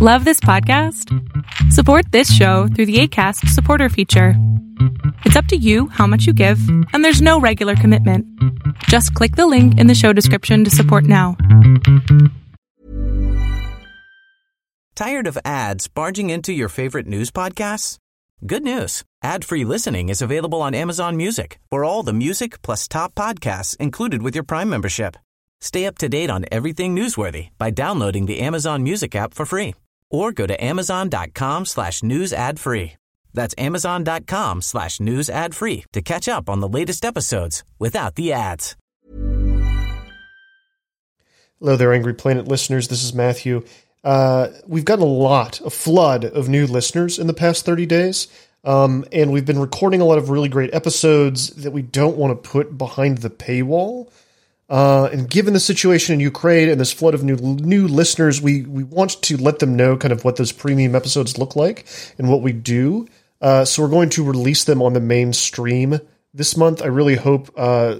Love this podcast? Support this show through the ACAST supporter feature. It's up to you how much you give, and there's no regular commitment. Just click the link in the show description to support now. Tired of ads barging into your favorite news podcasts? Good news. Ad-free listening is available on Amazon Music for all the music plus top podcasts included with your Prime membership. Stay up to date on everything newsworthy by downloading the Amazon Music app for free or go to amazon.com slash news ad free. That's amazon.com slash news ad free to catch up on the latest episodes without the ads. Hello there, Angry Planet listeners. This is Matthew. Uh, we've gotten a lot, a flood of new listeners in the past 30 days. Um, and we've been recording a lot of really great episodes that we don't want to put behind the paywall. Uh, and given the situation in Ukraine and this flood of new new listeners, we we want to let them know kind of what those premium episodes look like and what we do. Uh, so we're going to release them on the mainstream this month. I really hope uh,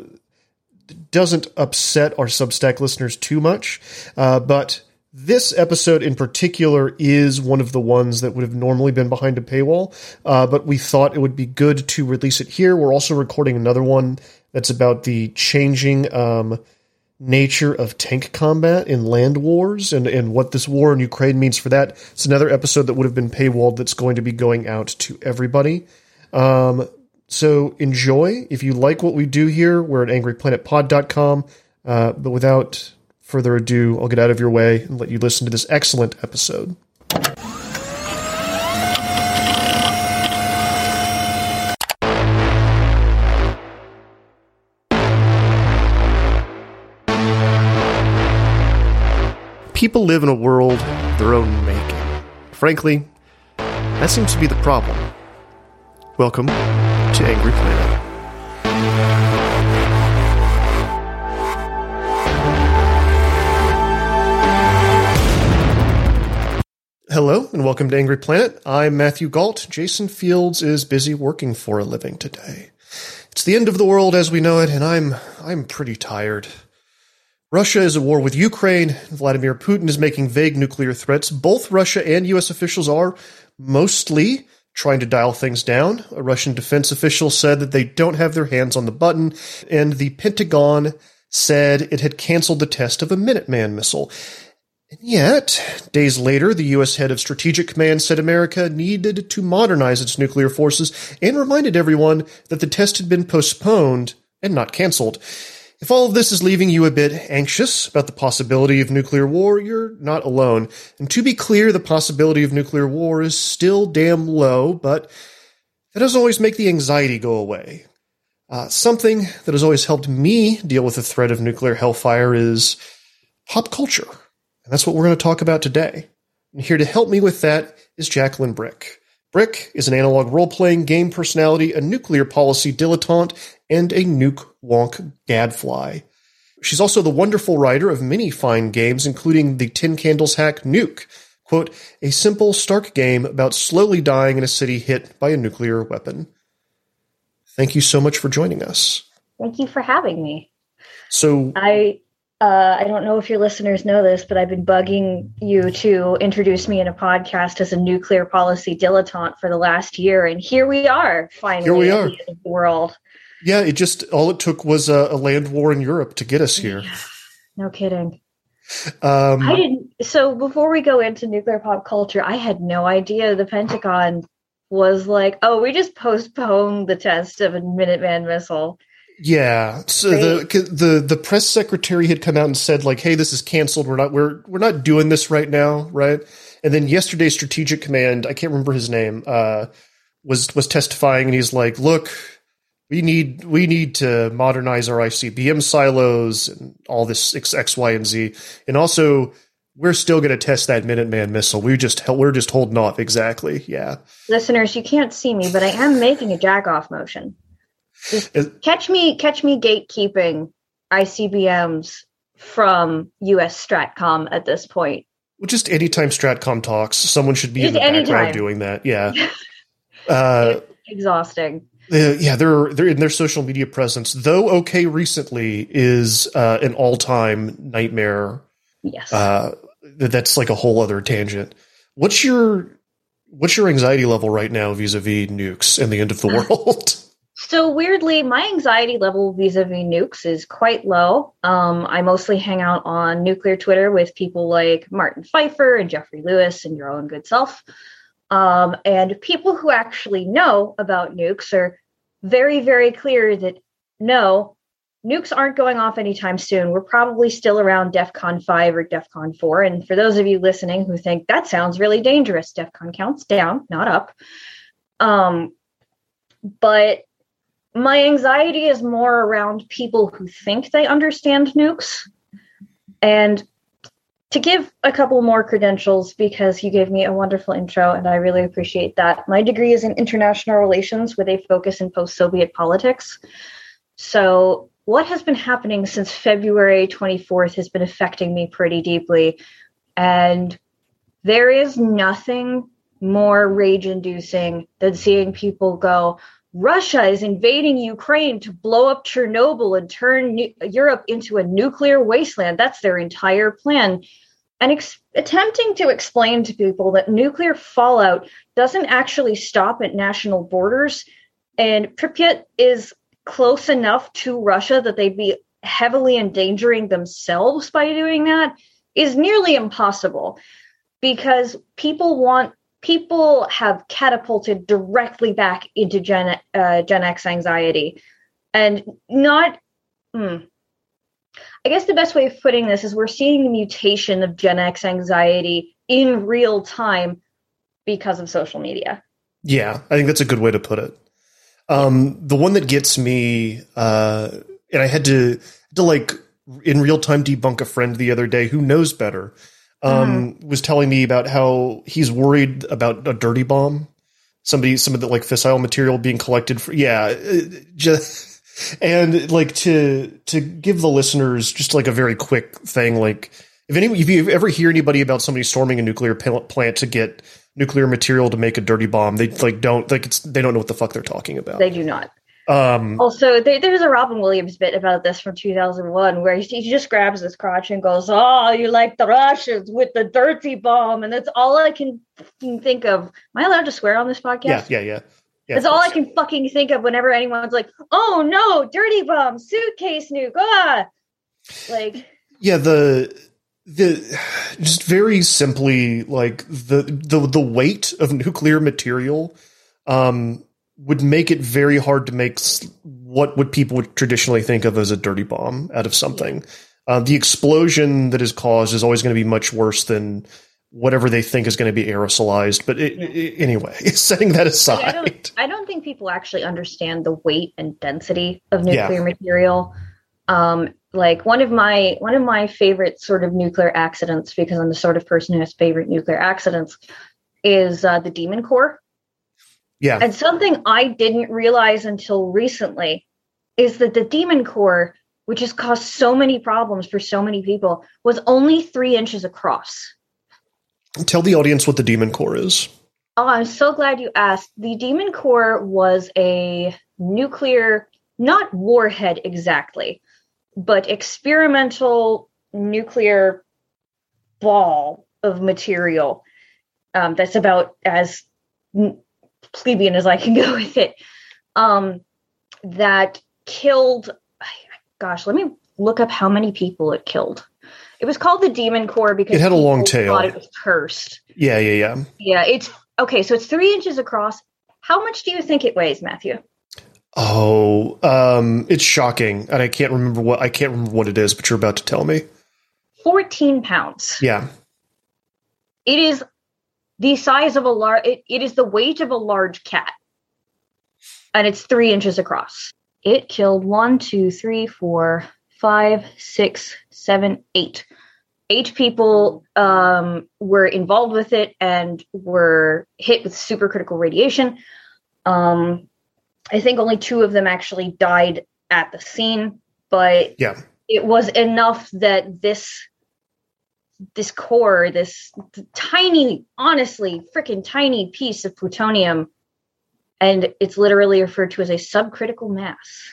doesn't upset our Substack listeners too much, uh, but. This episode in particular is one of the ones that would have normally been behind a paywall, uh, but we thought it would be good to release it here. We're also recording another one that's about the changing um, nature of tank combat in land wars and, and what this war in Ukraine means for that. It's another episode that would have been paywalled that's going to be going out to everybody. Um, so enjoy. If you like what we do here, we're at angryplanetpod.com. Uh, but without further ado, I'll get out of your way and let you listen to this excellent episode. People live in a world of their own making. Frankly, that seems to be the problem. Welcome to Angry Planet. Hello and welcome to Angry Planet. I'm Matthew Gault. Jason Fields is busy working for a living today. It's the end of the world as we know it, and I'm I'm pretty tired. Russia is at war with Ukraine. Vladimir Putin is making vague nuclear threats. Both Russia and US officials are mostly trying to dial things down. A Russian defense official said that they don't have their hands on the button, and the Pentagon said it had canceled the test of a Minuteman missile. And yet, days later, the U.S. head of Strategic Command said America needed to modernize its nuclear forces and reminded everyone that the test had been postponed and not canceled. If all of this is leaving you a bit anxious about the possibility of nuclear war, you're not alone. And to be clear, the possibility of nuclear war is still damn low, but that doesn't always make the anxiety go away. Uh, something that has always helped me deal with the threat of nuclear hellfire is pop culture. And that's what we're going to talk about today. And here to help me with that is Jacqueline Bryk. Bryk is an analog role playing game personality, a nuclear policy dilettante, and a nuke wonk gadfly. She's also the wonderful writer of many fine games, including the Ten Candles hack Nuke, quote, a simple, stark game about slowly dying in a city hit by a nuclear weapon. Thank you so much for joining us. Thank you for having me. So, I uh, I don't know if your listeners know this, but I've been bugging you to introduce me in a podcast as a nuclear policy dilettante for the last year, and here we are, finally. Here we are. the end of the world. Yeah, it just, all it took was a, a land war in Europe to get us here. No kidding. Um, I didn't. So before we go into nuclear pop culture, I had no idea the Pentagon was like, oh, we just postponed the test of a Minuteman missile. Yeah. So the the the press secretary had come out and said like, "Hey, this is canceled. We're not we're we're not doing this right now, right?" And then yesterday, Strategic Command, I can't remember his name, uh, was was testifying, and he's like, "Look, we need we need to modernize our ICBM silos and all this X, X Y, and Z, and also." We're still going to test that Minuteman missile. We just we're just holding off. Exactly. Yeah. Listeners, you can't see me, but I am making a jack off motion. Just catch me, catch me gatekeeping ICBMs from US Stratcom at this point. Well, just anytime Stratcom talks, someone should be in Just the background doing that. Yeah. Uh, Exhausting. Uh, yeah, they're in their social media presence, though okay recently, is uh, an all time nightmare. Yes. Uh, that's like a whole other tangent. What's your what's your anxiety level right now vis-a-vis nukes and the end of the world? So weirdly, my anxiety level vis-a-vis nukes is quite low. Um, I mostly hang out on nuclear Twitter with people like Martin Pfeiffer and Jeffrey Lewis and your own good self. Um, and people who actually know about nukes are very, very clear that no, nukes aren't going off anytime soon. We're probably still around DEFCON 5 or DEFCON 4. And for those of you listening who think that sounds really dangerous, DEFCON counts down, not up. Um, but my anxiety is more around people who think they understand nukes. And to give a couple more credentials, because you gave me a wonderful intro and I really appreciate that. My degree is in international relations with a focus in post Soviet politics. So, what has been happening since February 24th has been affecting me pretty deeply. And there is nothing more rage inducing than seeing people go, Russia is invading Ukraine to blow up Chernobyl and turn Europe into a nuclear wasteland. That's their entire plan. And ex- attempting to explain to people that nuclear fallout doesn't actually stop at national borders. And Pripyat is close enough to Russia that they'd be heavily endangering themselves by doing that is nearly impossible because people want people have catapulted directly back into Gen, uh, Gen X anxiety. And not, hmm, I guess the best way of putting this is we're seeing the mutation of Gen X anxiety in real time because of social media. Yeah, I think that's a good way to put it. Um, the one that gets me, uh, and I had to, to like in real time debunk a friend the other day who knows better um, mm. was telling me about how he's worried about a dirty bomb. Somebody, some of the like fissile material being collected for, yeah, uh, just, and like to, to give the listeners just like a very quick thing, like if any, if you ever hear anybody about somebody storming a nuclear plant to get nuclear material to make a dirty bomb, they like don't, like it's, they don't know what the fuck they're talking about. They do not. Um, also, there, there's a Robin Williams bit about this from 2001 where he, he, just grabs his crotch and goes, "Oh, you like the Russians with the dirty bomb," and that's all I can think of. Am I allowed to swear on this podcast? Yeah, yeah, yeah. yeah that's all I can fucking think of whenever anyone's like, "Oh no, dirty bomb, suitcase nuke," ah, like. Yeah, the the just very simply like the the the weight of nuclear material um would make it very hard to make what would people would traditionally think of as a dirty bomb out of something. Uh, the explosion that is caused is always going to be much worse than whatever they think is going to be aerosolized. But it, it, anyway, setting that aside, I don't, I don't, think people actually understand the weight and density of nuclear yeah. material. Um, like one of my one of my favorite sort of nuclear accidents, because I'm the sort of person who has favorite nuclear accidents, is uh, the Demon Core yeah. And something I didn't realize until recently is that the demon core, which has caused so many problems for so many people, was only three inches across. Tell the audience what the demon core is. Oh, I'm so glad you asked. The demon core was a nuclear, not warhead exactly, but experimental nuclear ball of material um, that's about as plebeian as I can go with it, um, that killed, gosh, let me look up how many people it killed. It was called the Demon Core because it had a long tail. it was cursed. Yeah, yeah, yeah. Yeah, it's okay. So it's three inches across. How much do you think it weighs, Matthew? Oh, um, it's shocking, and I can't remember what I can't remember what it is. But you're about to tell me. Fourteen pounds. Yeah. It is the size of a large it, it is the weight of a large cat. And it's three inches across. It killed one two three four five six seven eight. Eight people um, were involved with it and were hit with supercritical radiation. Um, i think only two of them actually died at the scene but yeah. it was enough that this this core, this tiny, honestly, freaking tiny piece of plutonium, and it's literally referred to as a subcritical mass.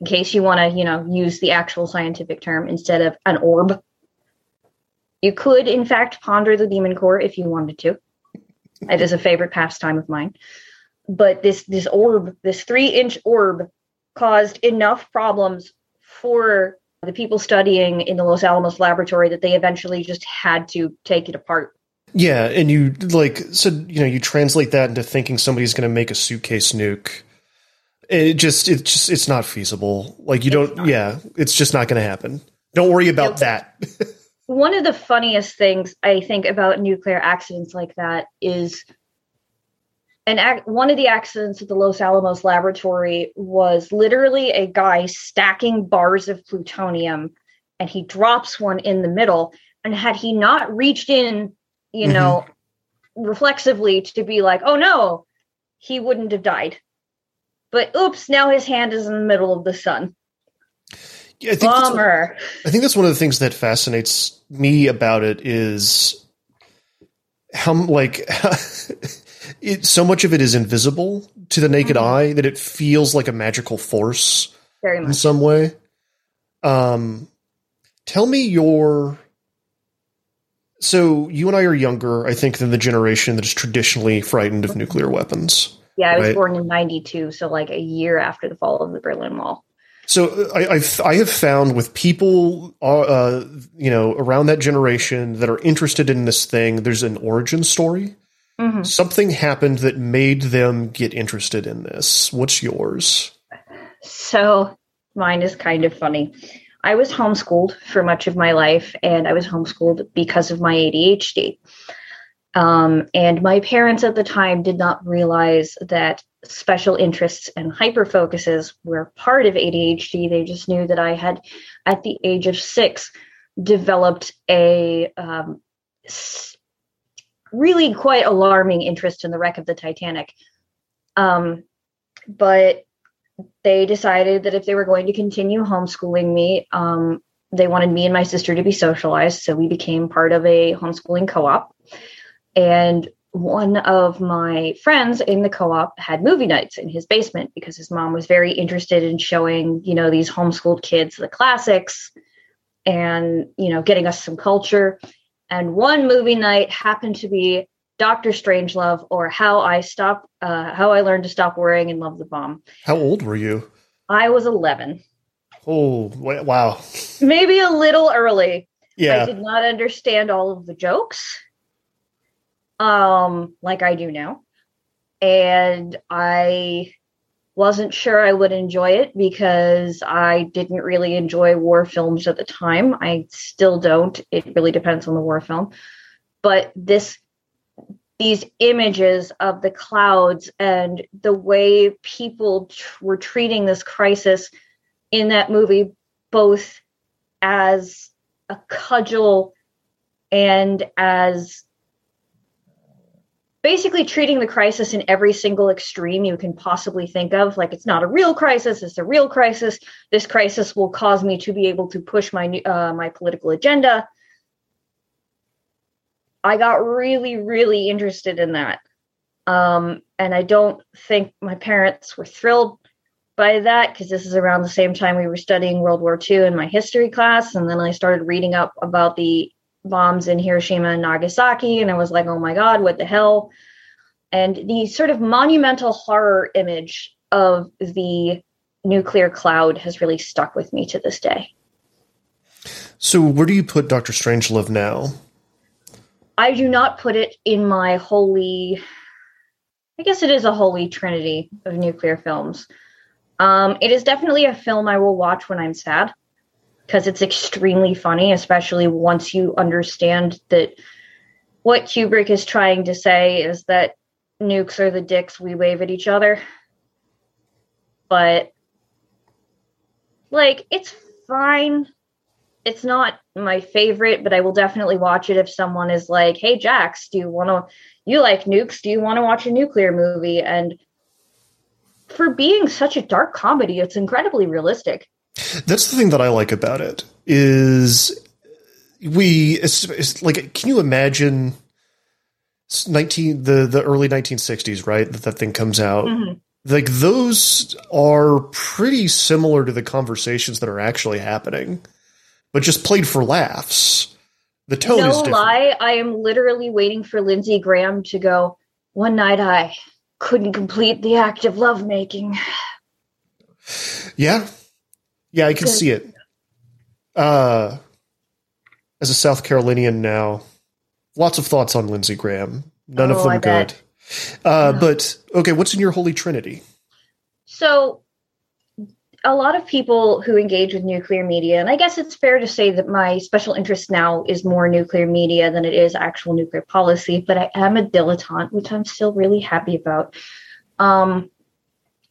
In case you want to, you know, use the actual scientific term instead of an orb. You could, in fact, ponder the demon core if you wanted to. It is a favorite pastime of mine. But this this orb, this three inch orb, caused enough problems for the people studying in the Los Alamos laboratory that they eventually just had to take it apart. Yeah, and you like so you know you translate that into thinking somebody's going to make a suitcase nuke. It just it's just it's not feasible. Like you don't yeah, it's just not going to happen. Don't worry about that. One of the funniest things I think about nuclear accidents like that is an ac- one of the accidents at the Los Alamos laboratory was literally a guy stacking bars of plutonium and he drops one in the middle. And had he not reached in you know mm-hmm. reflexively to be like oh no he wouldn't have died. But oops now his hand is in the middle of the sun. Yeah, I think bummer. I think that's one of the things that fascinates me about it is how like it so much of it is invisible to the naked Mhm. eye that it feels like a magical force very in some way. Um, tell me your. So you and I are younger, I think, than the generation that is traditionally frightened of nuclear weapons. yeah i was right. born in 92 so like a year after the fall of the berlin wall So I, I've I have found with people, uh, uh, you know, around that generation that are interested in this thing, there's an origin story. Mhm. Something happened that made them get interested in this. What's yours? So mine is kind of funny. I was homeschooled for much of my life, and I was homeschooled because of my ADHD. Um, and my parents at the time did not realize that special interests and hyperfocuses were part of ADHD. They just knew that I had, at the age of six, developed a um, s- really quite alarming interest in the wreck of the Titanic. Um, but they decided that if they were going to continue homeschooling me, um, they wanted me and my sister to be socialized. So we became part of a homeschooling co op. And one of my friends in the co op had movie nights in his basement because his mom was very interested in showing, you know, these homeschooled kids the classics and, you know, getting us some culture. And one movie night happened to be Doctor Strangelove or How I Stop, uh, How I Learned to Stop Worrying and Love the Bomb. How old were you? I was 11, Oh, wow. maybe a little early. Yeah. I did not understand all of the jokes, um, like I do now, and I wasn't sure I would enjoy it because I didn't really enjoy war films at the time. I still don't. It really depends on the war film, but this these images of the clouds and the way people tr- were treating this crisis in that movie both as a cudgel and as basically treating the crisis in every single extreme you can possibly think of. Like it's not a real crisis it's a real crisis. This crisis will cause me to be able to push my uh, my political agenda. I got really really interested in that. Um, and i don't think my parents were thrilled by that because this is around the same time we were studying World War II in my history class. And then I started reading up about the bombs in Hiroshima and Nagasaki. And I was like, oh my God, what the hell? And the sort of monumental horror image of the nuclear cloud has really stuck with me to this day. So where do you put Doctor Strangelove now? I do not put it in my holy, I guess it is a holy trinity of nuclear films. Um, it is definitely a film I will watch when I'm sad because it's extremely funny, especially once you understand that what Kubrick is trying to say is that nukes are the dicks we wave at each other. But, like, it's fine. It's not my favorite, but I will definitely watch it if someone is like, hey, Jax, do you want to, you like nukes? Do you want to watch a nuclear movie? And for being such a dark comedy, it's incredibly realistic. That's the thing that I like about it is we it's, it's like can you imagine 19 the the early 1960s right that that thing comes out Mhm. like those are pretty similar to the conversations that are actually happening but just played for laughs The tone no lie, I am literally waiting for Lindsey Graham to go. One night I couldn't complete the act of lovemaking. Yeah. Yeah, I can see it. Uh as a South Carolinian now, lots of thoughts on Lindsey Graham. None of Oh, them I good. Uh but okay, what's in your holy trinity? So, a lot of people who engage with nuclear media, and I guess it's fair to say that my special interest now is more nuclear media than it is actual nuclear policy, but I am a dilettante, which I'm still really happy about. Um,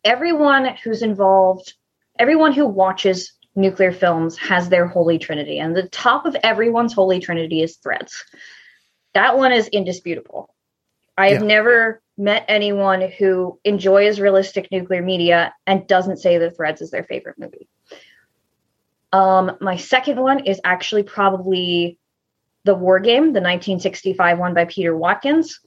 everyone who's involved, everyone who watches nuclear films has their holy trinity, and the top of everyone's holy trinity is threads. That one is indisputable. I have Yeah. never met anyone who enjoys realistic nuclear media and doesn't say that Threads is their favorite movie. Um, my second one is actually probably The War Game, the 1965 one by Peter Watkins.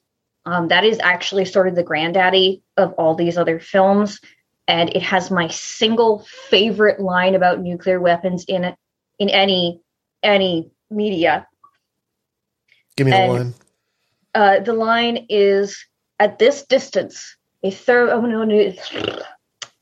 Um, that is actually sort of the granddaddy of all these other films, and it has my single favorite line about nuclear weapons in it in any any media. Give me the line. Uh, the line is at this distance, a third. Oh no, no,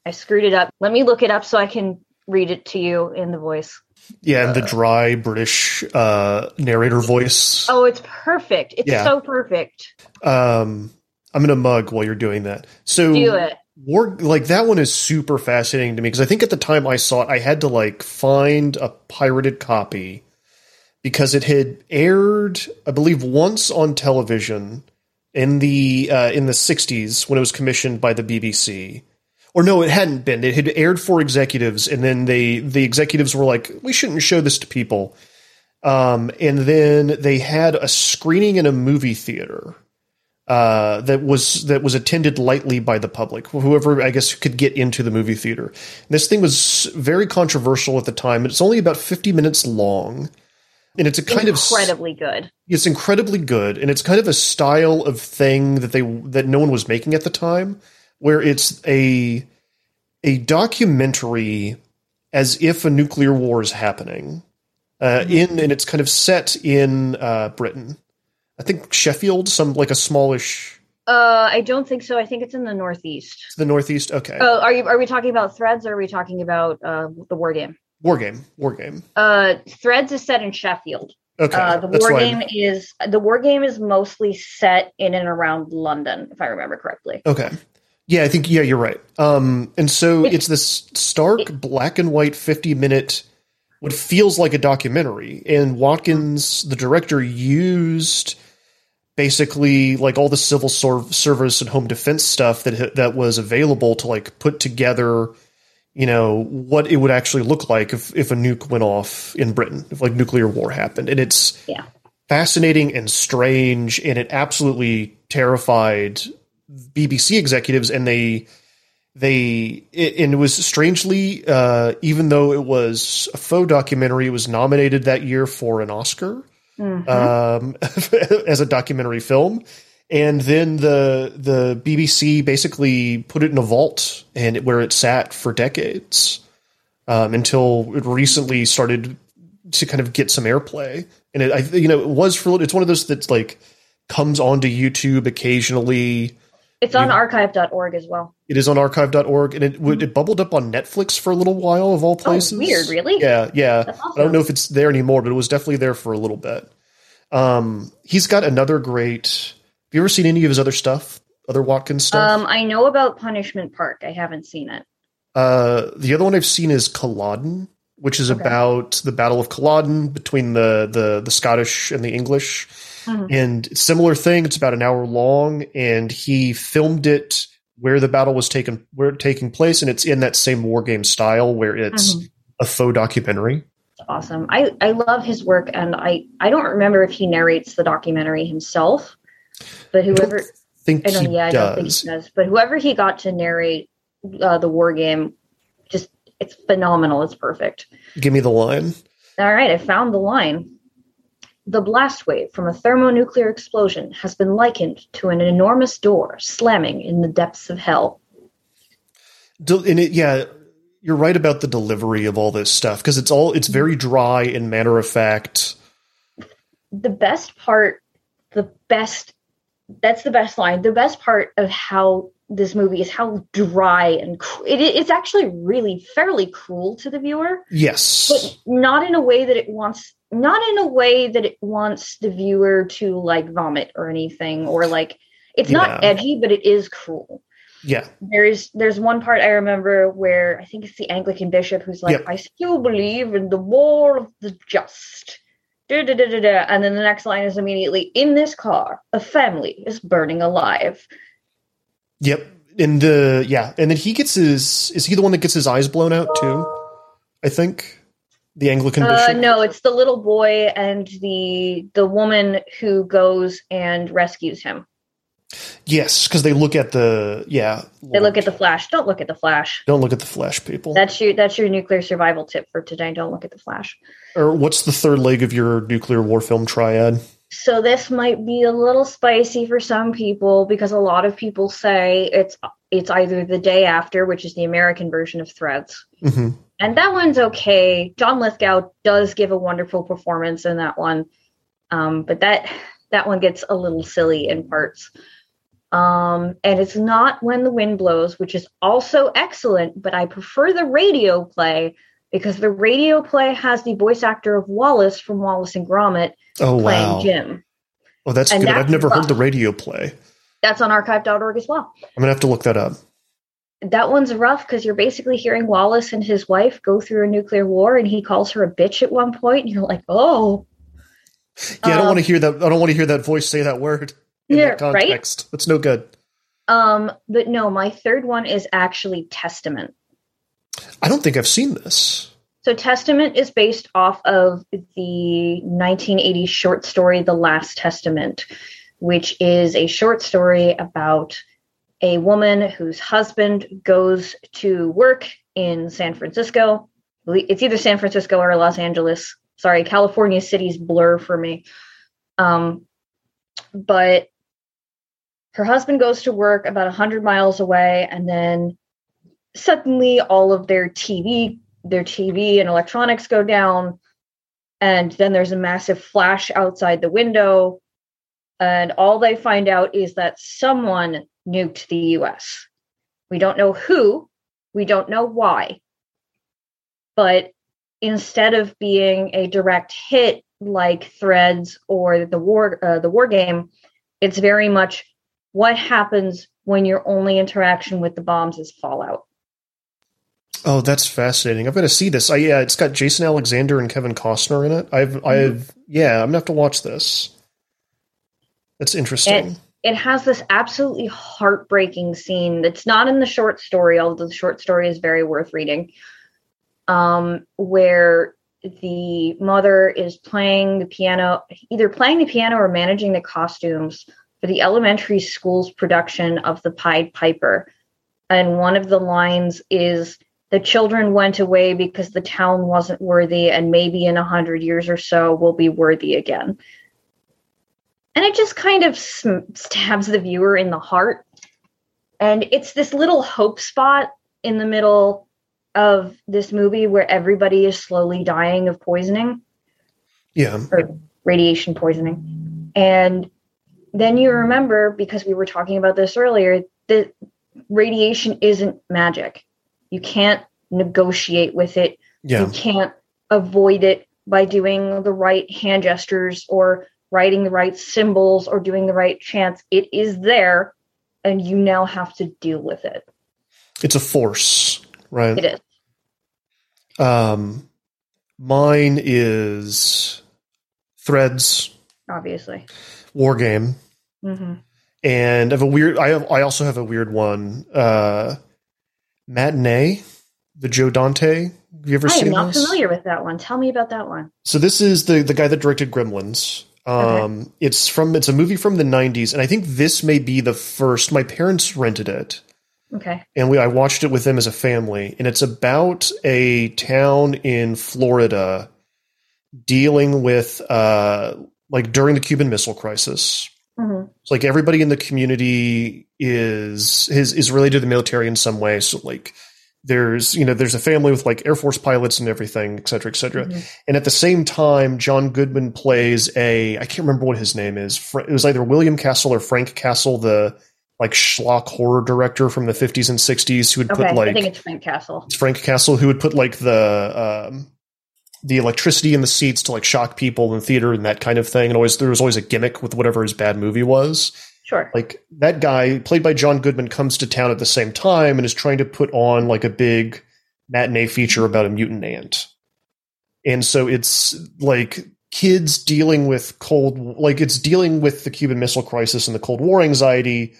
I screwed it up. Let me look it up so I can read it to you in the voice. Yeah, and the dry British uh narrator voice. Oh, it's perfect. It's Yeah. so perfect. Um I'm gonna mug while you're doing that. So Do it. War like that one is super fascinating to me because I think at the time I saw it, I had to like find a pirated copy because it had aired, I believe, once on television in the uh, in the '60s when it was commissioned by the BBC. Or no, it hadn't been. It had aired for executives, and then they the executives were like, "We shouldn't show this to people." Um, and then they had a screening in a movie theater uh, that was that was attended lightly by the public, whoever I guess could get into the movie theater. This thing was very controversial at the time. and It's only about fifty minutes long, and it's a kind of Incredibly good. it's incredibly good, and it's kind of a style of thing that they that no one was making at the time, where it's a a documentary as if a nuclear war is happening, uh, in and it's kind of set in uh, Britain. I think Sheffield, some like a smallish Uh, I don't think so. I think it's in the Northeast. the Northeast. Okay, Oh, are you? Are we talking about Threads? or Are we talking about uh, the War Game? war game, war game. Uh, Threads is set in Sheffield. Okay, Uh, the war game is the war game is mostly set in and around London, if I remember correctly. Okay. Yeah, I think yeah, you're right. Um, and so It- it's this stark black and white 50 minute what feels like a documentary and Watkins the director used basically like all the civil sor- service and home defense stuff that that was available to like put together you know what it would actually look like if if a nuke went off in Britain if like nuclear war happened and it's Yeah. fascinating and strange and it absolutely terrified BBC executives and they they it, and it was strangely uh, even though it was a faux documentary it was nominated that year for an Oscar Mhm. um, as a documentary film. And then the the BBC basically put it in a vault and where it sat for decades um, until it recently started to kind of get some airplay. And it I you know it was for it's one of those that's like comes onto YouTube occasionally it's on archive.org as well. it is on archive.org and it would it bubbled up on Netflix for a little while of all places. Oh, weird, really? Yeah, yeah. That's I don't know if it's there anymore, but it was definitely there for a little bit. Um he's got another great have you ever seen any of his other stuff? Other Watkins stuff? Um, I know about Punishment Park. I haven't seen it. uh the other one I've seen is Culloden, which is Okay. about the Battle of Culloden between the the the Scottish and the English. Mhm. And similar thing, it's about an hour long, and he filmed it where the battle was taken where it taking place, and it's in that same war game style where it's Mhm. a faux documentary. Awesome. I I love his work, and I I don't remember if he narrates the documentary himself, but whoever think I don't he yeah I don't think he does, but whoever he got to narrate uh, the war game, just it's phenomenal. It's perfect. Give me the line. All right, I found the line. The blast wave from a thermonuclear explosion has been likened to an enormous door slamming in the depths of hell. Del- and it, yeah, you're right about the delivery of all this stuff because it's all it's very dry and matter of fact. the best part, the best, that's the best line. The best part of how this movie is how dry and cr- it, it's actually really fairly cruel to the viewer, Yes. but not in a way that it wants, not in a way that it wants the viewer to like vomit or anything, or like it's not Yeah. edgy, but it is cruel yeah. there's there's one part I remember where I think it's the Anglican bishop who's like, Yep. I still believe in the war of the just. Da, da, da, da, da. And then the next line is immediately in this car, a family is burning alive. Yep. And the yeah, and then he gets his is he the one that gets his eyes blown out too? I think. The Anglican Uh, no, it's the little boy and the the woman who goes and rescues him. Yes, because they look at the yeah. They look at the flash. Don't look at the flash. Don't look at the flash, people. That's your that's your nuclear survival tip for today. Don't look at the flash. or what's the third leg of your nuclear war film triad? So this might be a little spicy for some people because a lot of people say it's it's either the day after, which is the American version of Threads, hmm and that one's okay. John Lithgow does give a wonderful performance in that one, um, but that that one gets a little silly in parts. Um, and it's not when the wind blows, which is also excellent, but I prefer the radio play because the radio play has the voice actor of Wallace from Wallace and Gromit Oh playing wow! Jim. Oh, that's And good. I've that's never heard the radio play. That's on archive.org as well. I'm gonna have to look that up. That one's rough because you're basically hearing Wallace and his wife go through a nuclear war, and he calls her a bitch at one point, and you're like, oh, Yeah, I don't Um, want to hear that. I don't want to hear that voice say that word in Yeah, that right? context. That's no good. um, but no, my third one is actually Testament. I don't think I've seen this. So Testament is based off of the 1980 short story The Last Testament, which is a short story about a woman whose husband goes to work in San Francisco. It's either San Francisco or Los Angeles. Sorry, California cities blur for me. Um, but her husband goes to work about 100 miles away and then suddenly all of their TV their TV and electronics go down and then there's a massive flash outside the window and all they find out is that someone nuked the US. We don't know who, we don't know why. But instead of being a direct hit like Threads or the war uh, the war game, it's very much what happens when your only interaction with the bombs is fallout. Oh, that's fascinating. I've got to see this. I, yeah, it's got Jason Alexander and Kevin Costner in it. I've, Mm-hmm. I've, yeah, I'm gonna have to watch this. That's interesting. It, it has this absolutely heartbreaking scene that's not in the short story, although the short story is very worth reading. Um, where the mother is playing the piano, either playing the piano or managing the costumes for the elementary school's production of the Pied Piper. And one of the lines is the children went away because the town wasn't worthy, and maybe in a hundred years or so we'll be worthy again and it just kind of stabs the viewer in the heart. And it's this little hope spot in the middle of this movie where everybody is slowly dying of poisoning. Yeah, or radiation poisoning. And then you remember because we were talking about this earlier that radiation isn't magic. You can't negotiate with it. Yeah, you can't avoid it by doing the right hand gestures or writing the right symbols or doing the right chants. It is there, and you now have to deal with it. it's a force, right? It is. Um, mine is Threads Obviously. War Game, hmm and I have a weird. I have, I also have a weird one. Uh, Matinee, the Joe Dante. Have you ever I seen am not this? familiar with that one. Tell me about that one. So this is the the guy that directed Gremlins. Um, it's from it's a movie from the '90s, and I think this may be the first. My parents rented it, Okay. and we I watched it with them as a family, and it's about a town in Florida dealing with uh like during the Cuban Missile Crisis. hmm It's like everybody in the community is is is related to the military in some way. So like there's you know there's a family with like Air Force pilots and everything, et cetera, et cetera. Mm-hmm. And at the same time, John Goodman plays a I can't remember what his name is. It was either William Castle or Frank Castle, the like schlock horror director from the 50s and 60s who would okay, put like I think it's Frank Castle. It's Frank Castle who would put like the um, the electricity in the seats to like shock people in theater and that kind of thing. And always there was always a gimmick with whatever his bad movie was. Sure. Like that guy, played by John Goodman, comes to town at the same time and is trying to put on like a big matinee feature about a mutant ant. And so it's like kids dealing with cold, like it's dealing with the Cuban Missile Crisis and the Cold War anxiety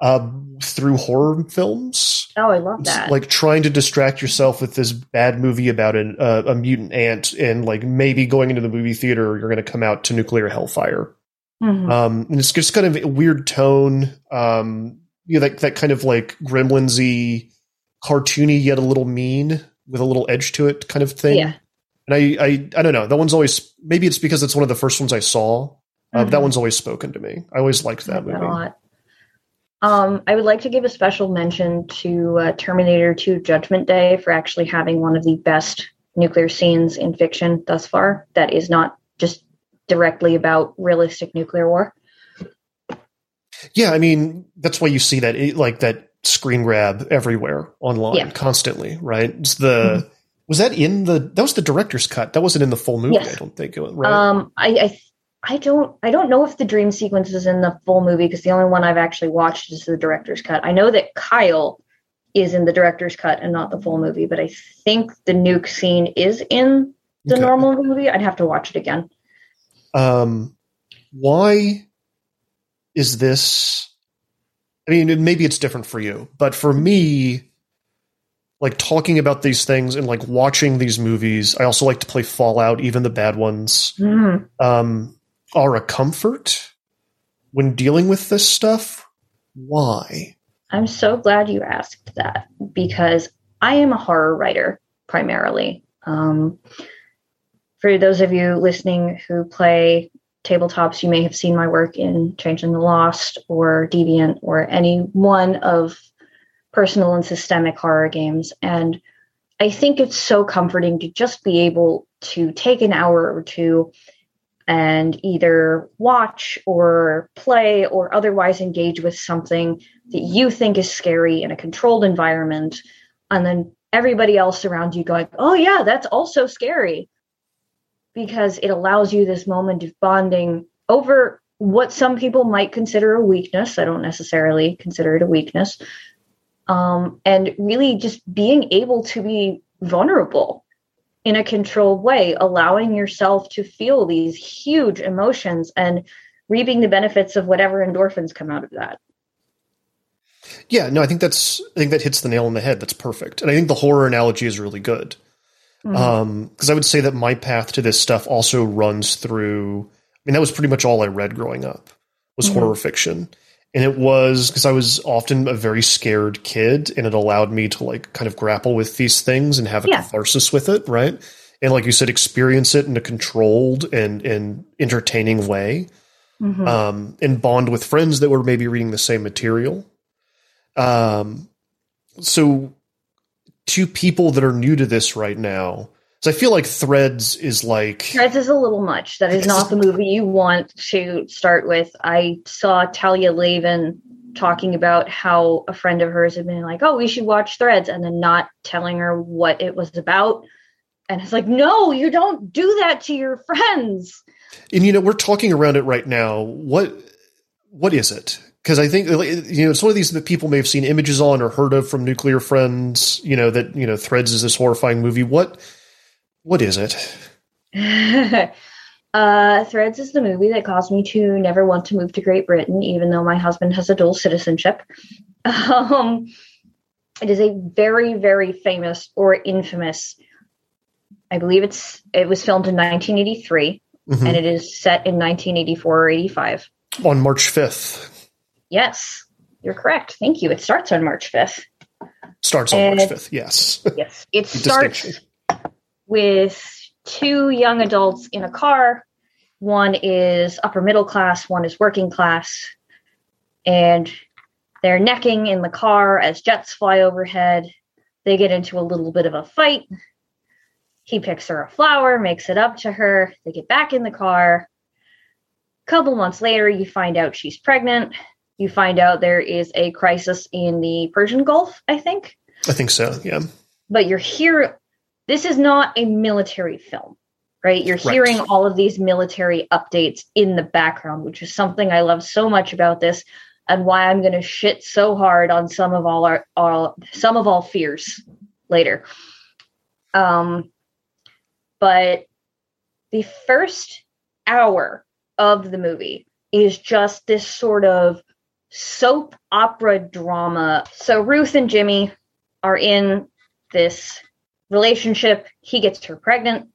uh, through horror films. Oh, I love that! It's like trying to distract yourself with this bad movie about an, uh, a mutant ant, and like maybe going into the movie theater, you're going to come out to nuclear hellfire. Mm-hmm. Um, and it's just kind of a weird tone. Um, you know, that that kind of like Gremlinsy, cartoony yet a little mean with a little edge to it, kind of thing. Yeah. And I, I, I don't know. That one's always maybe it's because it's one of the first ones I saw. Uh, mm-hmm. That one's always spoken to me. I always liked that movie. That um, I would like to give a special mention to uh, Terminator 2 Judgment Day for actually having one of the best nuclear scenes in fiction thus far that is not just directly about realistic nuclear war. Yeah, I mean, that's why you see that like that screen grab everywhere online yeah. constantly, right? It's the mm-hmm. was that in the that was the director's cut. That wasn't in the full movie, yes. I don't think it was, right? Um I, I I don't I don't know if the dream sequence is in the full movie because the only one I've actually watched is the director's cut. I know that Kyle is in the director's cut and not the full movie, but I think the nuke scene is in the okay. normal movie. I'd have to watch it again. Um, why is this? I mean, maybe it's different for you, but for me, like talking about these things and like watching these movies, I also like to play Fallout, even the bad ones. Mm. Um, are a comfort when dealing with this stuff? Why? I'm so glad you asked that because I am a horror writer primarily. Um, for those of you listening who play tabletops, you may have seen my work in Changeling the Lost or Deviant or any one of personal and systemic horror games. And I think it's so comforting to just be able to take an hour or two and either watch or play or otherwise engage with something that you think is scary in a controlled environment and then everybody else around you going oh yeah that's also scary because it allows you this moment of bonding over what some people might consider a weakness i don't necessarily consider it a weakness um, and really just being able to be vulnerable in a controlled way, allowing yourself to feel these huge emotions and reaping the benefits of whatever endorphins come out of that. Yeah, no, I think that's I think that hits the nail on the head. That's perfect, and I think the horror analogy is really good. Because mm-hmm. um, I would say that my path to this stuff also runs through. I mean, that was pretty much all I read growing up was mm-hmm. horror fiction, and it was because I was often a very scared kid, and it allowed me to like kind of grapple with these things and have a yeah. catharsis with it, right? And like you said, experience it in a controlled and and entertaining way, mm-hmm. um, and bond with friends that were maybe reading the same material. Um, so two people that are new to this right now so I feel like Threads is like Threads is a little much. That is not the movie you want to start with. I saw Talia Lavin talking about how a friend of hers had been like, "Oh, we should watch Threads," and then not telling her what it was about. And it's like, no, you don't do that to your friends. And you know, we're talking around it right now. What what is it? Because I think you know it's one of these that people may have seen images on or heard of from Nuclear Friends. You know that you know Threads is this horrifying movie. What what is it? uh, Threads is the movie that caused me to never want to move to Great Britain, even though my husband has a dual citizenship. Um, it is a very, very famous or infamous. I believe it's it was filmed in 1983, mm-hmm. and it is set in 1984 or 85. On March 5th. Yes, you're correct. Thank you. It starts on March 5th. Starts on and March 5th. Yes. Yes, it starts with two young adults in a car. One is upper middle class, one is working class. And they're necking in the car as jets fly overhead. They get into a little bit of a fight. He picks her a flower, makes it up to her. They get back in the car. A couple months later, you find out she's pregnant. You find out there is a crisis in the Persian Gulf, I think. I think so, yeah. But you're here. This is not a military film, right? You're Right. hearing all of these military updates in the background, which is something I love so much about this and why I'm going to shit so hard on some of all our, all Sum of All Fears later. Um, but the first hour of the movie is just this sort of soap opera drama. So Ruth and Jimmy are in this relationship. He gets her pregnant.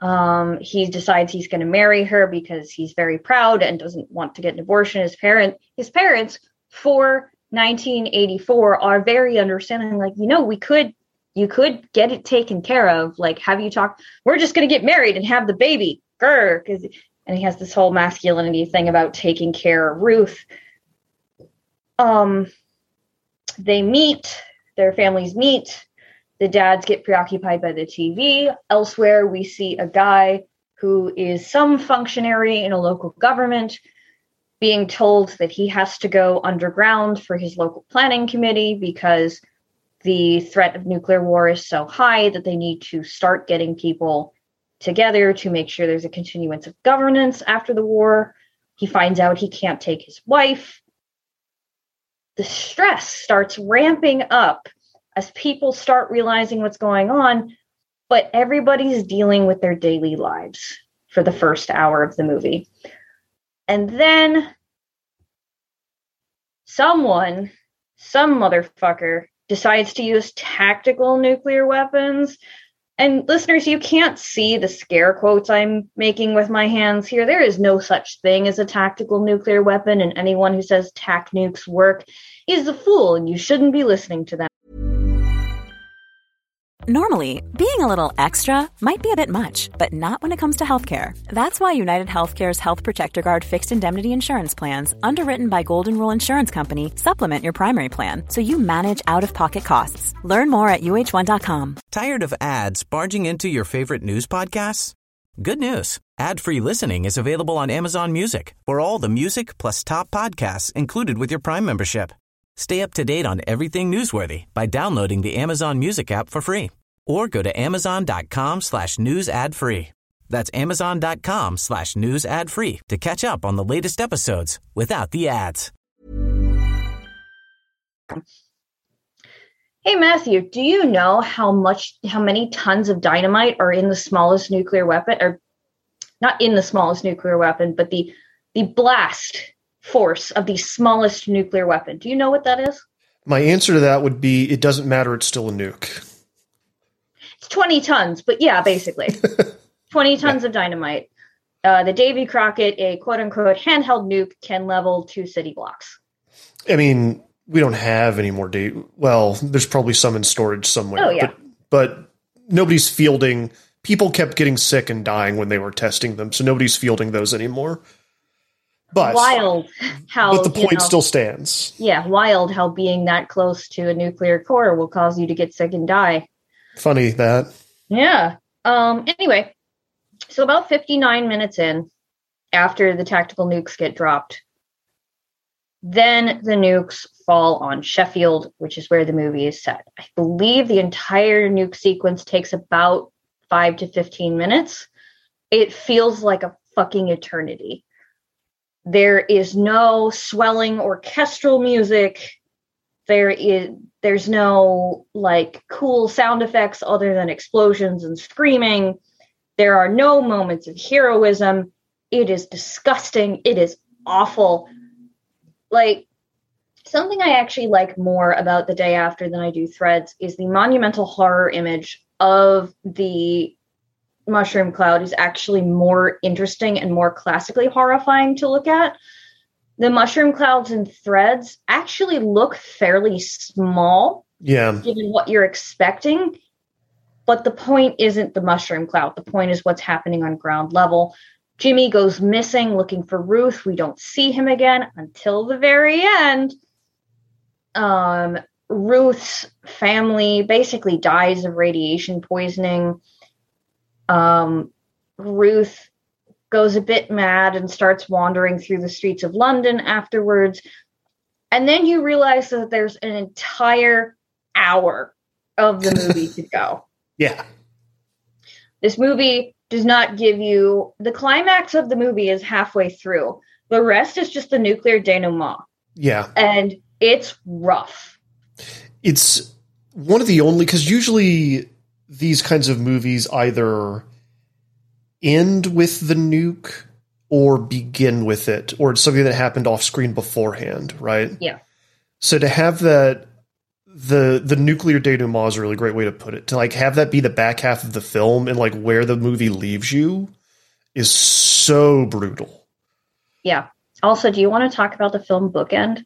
Um, he decides he's going to marry her because he's very proud and doesn't want to get an abortion. His parent, his parents, for 1984, are very understanding. Like, you know, we could, you could get it taken care of. Like, have you talked? We're just going to get married and have the baby. Grr, because and he has this whole masculinity thing about taking care of Ruth. Um, they meet, their families meet. The dads get preoccupied by the TV. Elsewhere, we see a guy who is some functionary in a local government being told that he has to go underground for his local planning committee because the threat of nuclear war is so high that they need to start getting people together to make sure there's a continuance of governance after the war. He finds out he can't take his wife. The stress starts ramping up as people start realizing what's going on, but everybody's dealing with their daily lives for the first hour of the movie. And then someone, some motherfucker, decides to use tactical nuclear weapons. And listeners, you can't see the scare quotes I'm making with my hands here. There is no such thing as a tactical nuclear weapon, and anyone who says tac nukes work is a fool, and you shouldn't be listening to them. Normally, being a little extra might be a bit much, but not when it comes to healthcare. That's why United Healthcare's Health Protector Guard fixed indemnity insurance plans, underwritten by Golden Rule Insurance Company, supplement your primary plan so you manage out of pocket costs. Learn more at uhone.com. Tired of ads barging into your favorite news podcasts? Good news. Ad-free listening is available on Amazon Music for all the music plus top podcasts included with your Prime membership. Stay up to date on everything newsworthy by downloading the Amazon Music app for free or go to amazon.com slash news ad free. That's amazon.com slash news ad free to catch up on the latest episodes without the ads. Hey Matthew, do you know how much how many tons of dynamite are in the smallest nuclear weapon or not in the smallest nuclear weapon, but the the blast force of the smallest nuclear weapon. Do you know what that is? My answer to that would be it doesn't matter, it's still a nuke. It's 20 tons, but yeah, basically. 20 tons of dynamite. Uh, the Davy Crockett, a quote unquote handheld nuke, can level two city blocks. I mean, we don't have any more data. Well, there's probably some in storage somewhere. Oh, yeah. But, but nobody's fielding. People kept getting sick and dying when they were testing them, so nobody's fielding those anymore. But wild how but the you point know, still stands. yeah, wild how being that close to a nuclear core will cause you to get sick and die. Funny that. Yeah. Um anyway, so about 59 minutes in after the tactical nukes get dropped, then the nukes fall on Sheffield, which is where the movie is set. I believe the entire nuke sequence takes about 5 to 15 minutes. It feels like a fucking eternity. There is no swelling orchestral music. There is there's no like cool sound effects other than explosions and screaming. There are no moments of heroism. It is disgusting. It is awful. Like something I actually like more about the day after than I do threads is the monumental horror image of the mushroom cloud is actually more interesting and more classically horrifying to look at. The mushroom clouds and threads actually look fairly small Yeah. given what you're expecting. But the point isn't the mushroom cloud. The point is what's happening on ground level. Jimmy goes missing looking for Ruth. We don't see him again until the very end. Um, Ruth's family basically dies of radiation poisoning. Um, Ruth goes a bit mad and starts wandering through the streets of London afterwards. And then you realize that there's an entire hour of the movie to go. Yeah. This movie does not give you the climax of the movie is halfway through. The rest is just the nuclear denouement. Yeah. And it's rough. It's one of the only because usually these kinds of movies either end with the nuke or begin with it, or it's something that happened off screen beforehand, right? Yeah. So to have that the the nuclear denouement is a really great way to put it. To like have that be the back half of the film and like where the movie leaves you is so brutal. Yeah. Also, do you want to talk about the film bookend?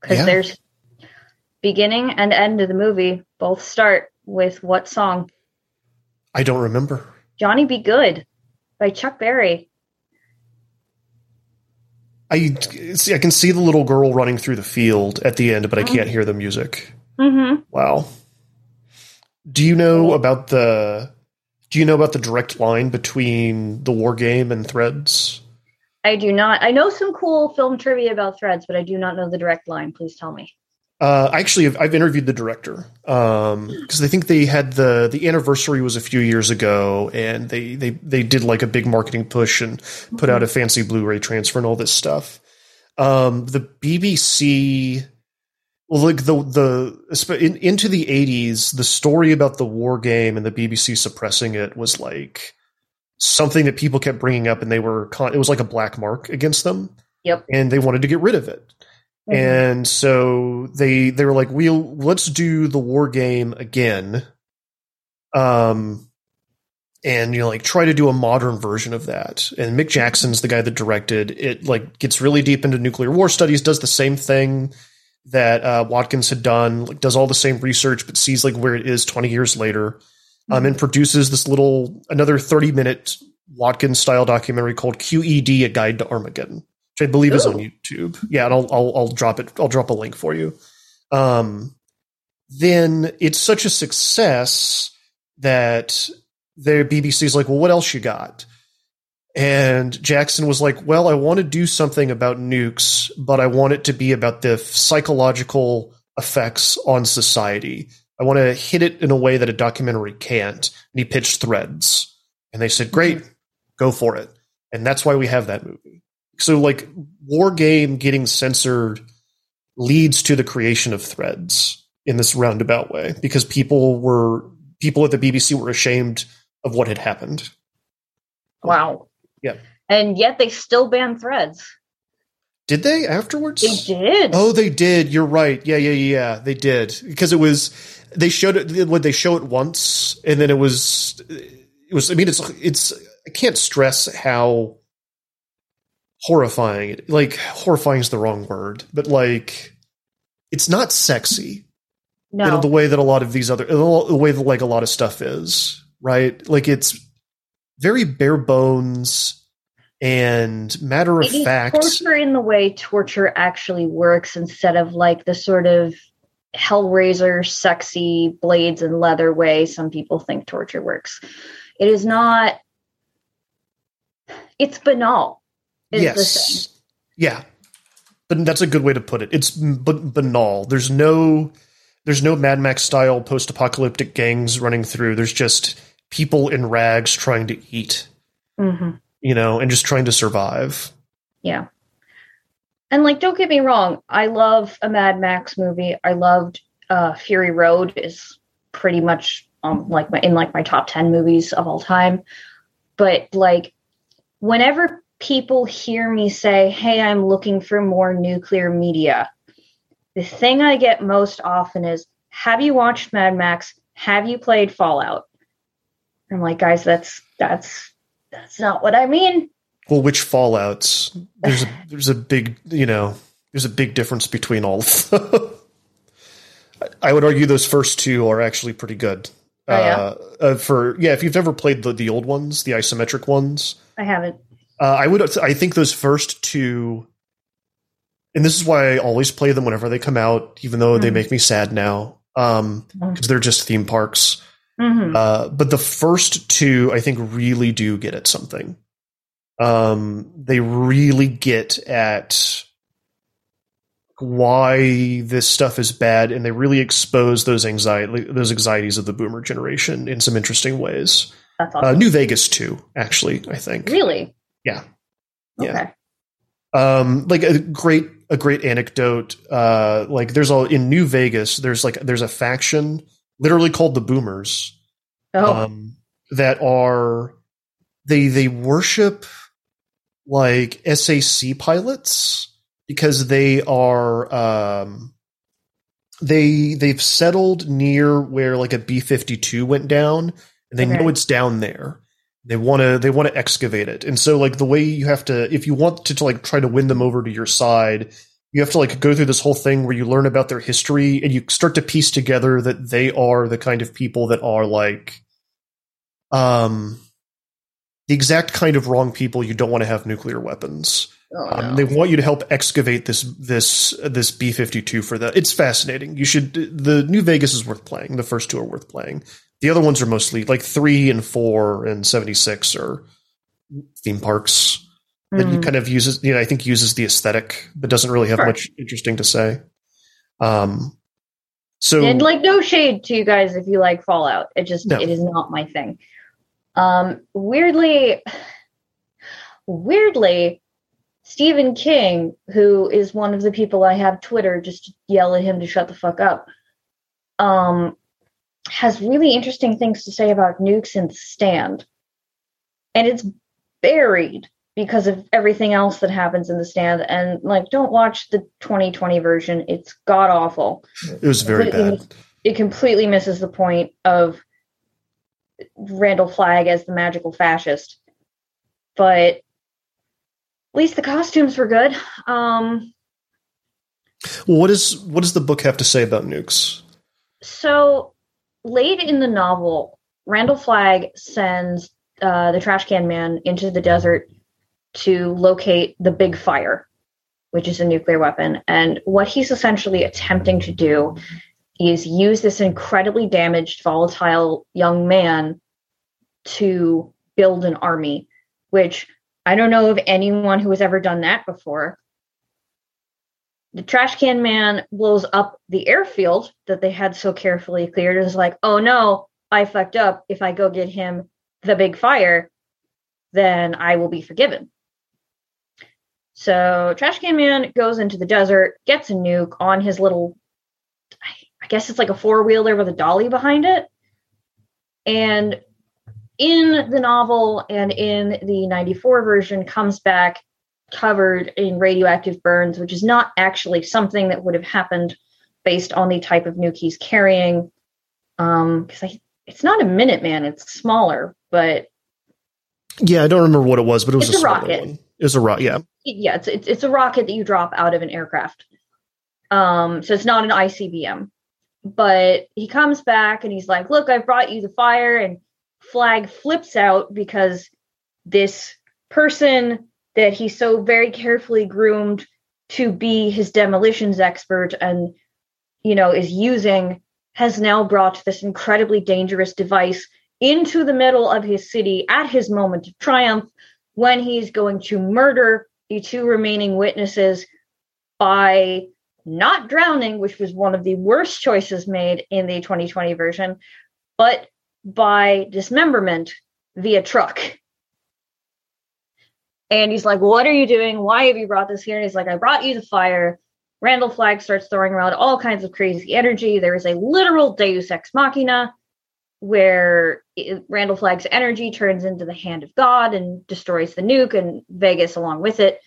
Because Yeah. there's beginning and end of the movie both start with what song? I don't remember. Johnny B. Goode by Chuck Berry. I see. I can see the little girl running through the field at the end, but I can't hear the music. Mm-hmm. Wow. Do you know about the? Do you know about the direct line between the war game and Threads? I do not. I know some cool film trivia about threads, but I do not know the direct line. Please tell me. Uh, actually, I've, I've interviewed the director because I think they had the the anniversary was a few years ago, and they they they did like a big marketing push and put out a fancy Blu-ray transfer and all this stuff. Um, the BBC, well, like the the in, into the eighties, the story about the war game and the BBC suppressing it was like something that people kept bringing up, and they were con- it was like a black mark against them, Yep. and they wanted to get rid of it. Mhm. And so they they were like, "We'll let's do the war game again." Um, and you know, like try to do a modern version of that. And Mick Jackson's the guy that directed it. Like gets really deep into nuclear war studies, does the same thing that uh, Watkins had done, like does all the same research, but sees like where it is twenty years later, um, and produces this little another thirty minute Watkins style documentary called QED: A Guide to Armageddon which I believe is on YouTube. Yeah, and I'll, I'll I'll drop it. I'll drop a link for you. Um, then it's such a success that their BBC's like, well, what else you got? And Jackson was like, well, I want to do something about nukes, but I want it to be about the psychological effects on society. I want to hit it in a way that a documentary can't. And he pitched Threads, and they said, great, go for it. And that's why we have that movie so like war game getting censored leads to the creation of threads in this roundabout way because people were people at the BBC were ashamed of what had happened. Wow. Yeah. And yet they still banned threads. Did they afterwards? They did. Oh, they did. You're right. Yeah, yeah, yeah. They did because it was they showed it. Would they show it once and then it was it was. I mean, it's it's. I can't stress how horrifying. Like horrifying is the wrong word, but like it's not sexy. no. you know, the way that a lot of these other the way that like a lot of stuff is right like it's very bare bones and matter of fact torture in the way torture actually works instead of like the sort of hellraiser sexy blades and leather way some people think torture works it is not it's banal is the thing. Yes yeah but that's a good way to put it it's b- banal there's no there's no mad max style post-apocalyptic gangs running through there's just people in rags trying to eat Mhm. you know and just trying to survive Yeah. And like don't get me wrong, I love a Mad Max movie. I loved uh Fury Road is pretty much um like my in like my top 10 movies of all time. But like whenever people hear me say, "Hey, I'm looking for more nuclear media." The thing I get most often is, "Have you watched Mad Max? Have you played Fallout?" I'm like, "Guys, that's that's that's not what I mean." Well, which Fallout's? There's a there's a big you know there's a big difference between all of them. I would argue those first two are actually pretty good. Oh, yeah? uh, uh, for yeah, if you've never played the the old ones, the isometric ones, I haven't. Uh, I would I think those first two and this is why I always play them whenever they come out, even though mm-hmm. they make me sad now, because um, mm-hmm. they're just theme parks. Mm-hmm. Uh, but the first two, I think, really do get at something. Um, they really get at why this stuff is bad, and they really expose those anxiety, those anxieties of the boomer generation in some interesting ways. That's uh, awesome. Uh, New Vegas too, actually. I think. Really. Yeah. Okay. Yeah. Um, like a great a great anecdote. Uh, like there's all in New Vegas. There's like there's a faction literally called the Boomers. Oh. Um, that are they they worship like SAC pilots because they are um, they they've settled near where like a B fifty two went down, and they okay. know it's down there. They want to they want to excavate it, and so like the way you have to if you want to, to like try to win them over to your side, you have to like go through this whole thing where you learn about their history and you start to piece together that they are the kind of people that are like um the exact kind of wrong people you don't want to have nuclear weapons. Oh, um. They want you to help excavate this this this B fifty two for that. It's fascinating. You should. The New Vegas is worth playing. The first two are worth playing. The other ones are mostly like three and four and seventy six are theme parks that you hmm. kind of uses. You know, I think uses the aesthetic, but doesn't really have sure. much interesting to say. Um. So and like no shade to you guys if you like Fallout. It just no. it is not my thing. Um, weirdly, weirdly, Stephen King, who is one of the people I have Twitter just yell at him to shut the fuck up, um, has really interesting things to say about nukes in the stand. And it's buried because of everything else that happens in the stand. And like, don't watch the 2020 version. It's god awful. It was very bad. It, it completely misses the point of Randall Flagg as the magical fascist. But at least the costumes were good. Um, well, what is what does the book have to say about nukes? So late in the novel, Randall Flagg sends uh, the trash can man into the desert to locate the big fire, which is a nuclear weapon. And what he's essentially attempting to do is use this incredibly damaged, volatile young man to build an army, which I don't know of anyone who has ever done that before. The trash can man blows up the airfield that they had so carefully cleared is like, oh no, I fucked up. If I go get him the big fire, then I will be forgiven. So Trash Can Man goes into the desert, gets a nuke on his little, I guess it's like a four wheeler with a dolly behind it, and in the novel and in the 94 version comes back covered in radioactive burns, which is not actually something that would have happened based on the type of nuke he's carrying. Um, because I it's not a Minuteman, it's smaller, but yeah, I don't remember what it was, but it was a, a rocket. One. It was a rocket, yeah. Yeah, it's, it's it's a rocket that you drop out of an aircraft. Um, so it's not an ICBM. But he comes back and he's like, "Look, I brought you the fire," and Flagg flips out because this person that he so very carefully groomed to be his demolitions expert and you know is using has now brought this incredibly dangerous device into the middle of his city at his moment of triumph when he's going to murder the two remaining witnesses by not drowning, which was one of the worst choices made in the 2020 version, but by dismemberment via truck. And he's like, What are you doing? Why have you brought this here? And he's like, I brought you the fire. Randall Flagg starts throwing around all kinds of crazy energy. There is a literal deus ex machina where it, Randall Flagg's energy turns into the hand of God and destroys the nuke and Vegas along with it.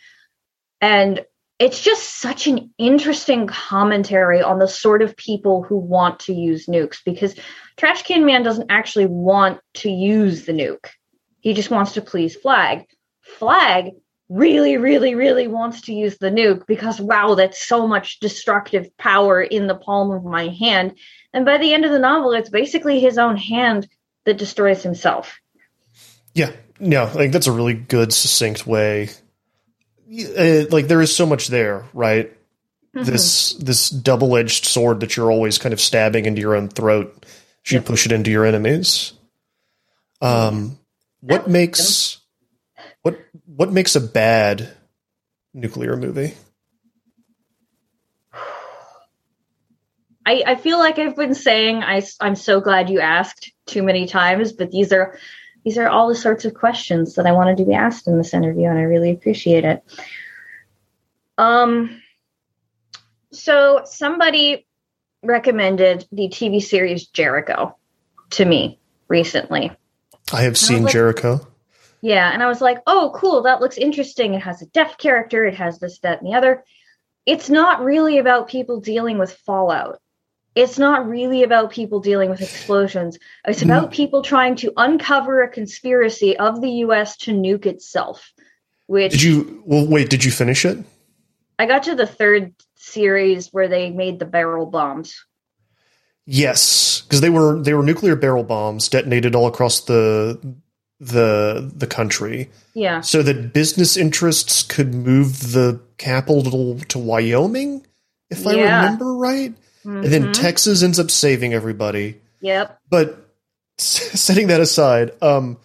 And it's just such an interesting commentary on the sort of people who want to use nukes because Trash Can Man doesn't actually want to use the nuke. He just wants to please Flagg. Flagg really, really, really wants to use the nuke because wow, that's so much destructive power in the palm of my hand. And by the end of the novel, it's basically his own hand that destroys himself. Yeah, no, think that's a really good, succinct way uh, like there is so much there, right? this this double edged sword that you're always kind of stabbing into your own throat as you push it into your enemies. Um, what makes what what makes a bad nuclear movie? I, I feel like I've been saying I, am so glad you asked too many times, but these are these are all the sorts of questions that I wanted to be asked in this interview, and I really appreciate it. Um, so somebody recommended the TV series Jericho to me recently. I have seen like- Jericho. Yeah, and I was like, oh, cool, that looks interesting. It has a deaf character, it has this, that, and the other. It's not really about people dealing with fallout. It's not really about people dealing with explosions. It's about mm. people trying to uncover a conspiracy of the US to nuke itself. Which Did you well wait, did you finish it? I got to the third series where they made the barrel bombs. Yes, because they were they were nuclear barrel bombs detonated all across the the the country Yeah. so that business interests could move the capital to Wyoming, if I remember right. And then Mhm. Texas ends up saving everybody. Yep. But setting that aside, um,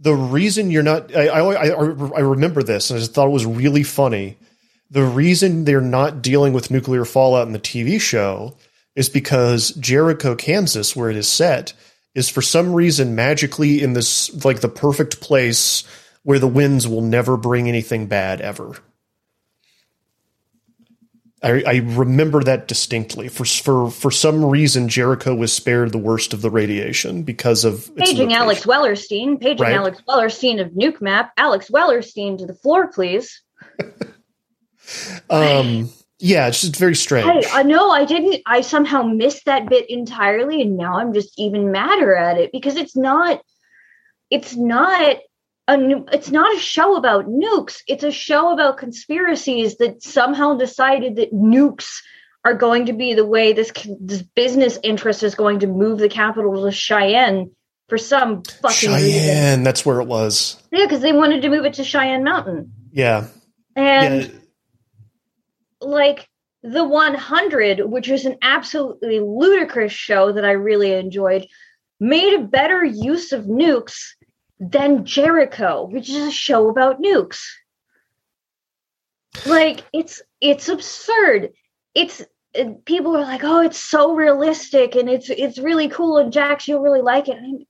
the reason you're not, I, I, I, I remember this and I just thought it was really funny. The reason they're not dealing with nuclear fallout in the TV show is because Jericho, Kansas, where it is set, is for some reason magically in this, like the perfect place where the winds will never bring anything bad ever. I, I remember that distinctly. For for for some reason, Jericho was spared the worst of the radiation because of Paging. Alex Wellerstein. Paging Right. Alex Wellerstein of NUKEMAP. Alex Wellerstein to the floor, please. Um, yeah, it's just very strange. Hey, I know I didn't. I somehow missed that bit entirely, and now I'm just even madder at it because it's not. It's not a. It's not a show about nukes. It's a show about conspiracies that somehow decided that nukes are going to be the way this this business interest is going to move the capital to Cheyenne for some fucking reason. Cheyenne, that's where it was. Yeah, because they wanted to move it to Cheyenne Mountain, Yeah, and yeah. Like the 100 which is an absolutely ludicrous show that i really enjoyed made a better use of nukes than jericho which is a show about nukes. Like it's it's absurd. It's people are like oh it's so realistic and it's it's really cool and jax you'll really like it. And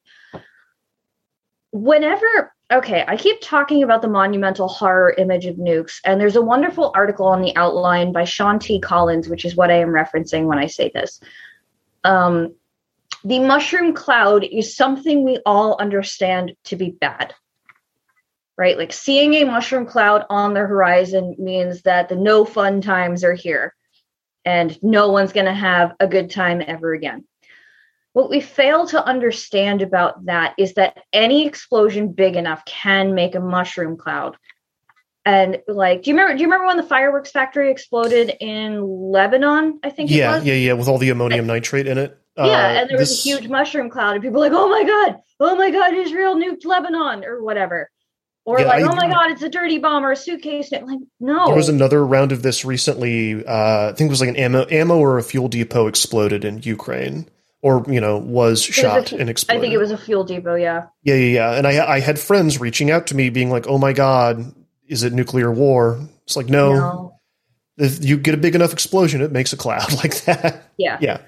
whenever okay i keep talking about the monumental horror image of nukes and there's a wonderful article on the outline by sean t. Collins which is what i am referencing when i say this. Um, the mushroom cloud is something we all understand to be bad right? Like seeing a mushroom cloud on the horizon means that the no fun times are here and no one's going to have a good time ever again what we fail to understand about that is that any explosion big enough can make a mushroom cloud. And like, do you remember? Do you remember when the fireworks factory exploded in Lebanon? I think it yeah, was. yeah, yeah, with all the ammonium nitrate in it. Yeah, Uh, and there was this- a huge mushroom cloud, and people were like, "Oh my god, oh my god, Israel nuked Lebanon or whatever," or Yeah, like, I- "Oh my god, it's a dirty bomb or a suitcase." Like, no, There was another round of this recently. Uh, I think it was like an ammo, ammo or a fuel depot exploded in Ukraine, or you know, was It was a shot and I think it was a fuel depot. Yeah, Yeah, yeah, yeah. And I I had friends reaching out to me, being like, "Oh my god, is it nuclear war?" It's like, no. no, If you get a big enough explosion, it makes a cloud like that. yeah. Yeah,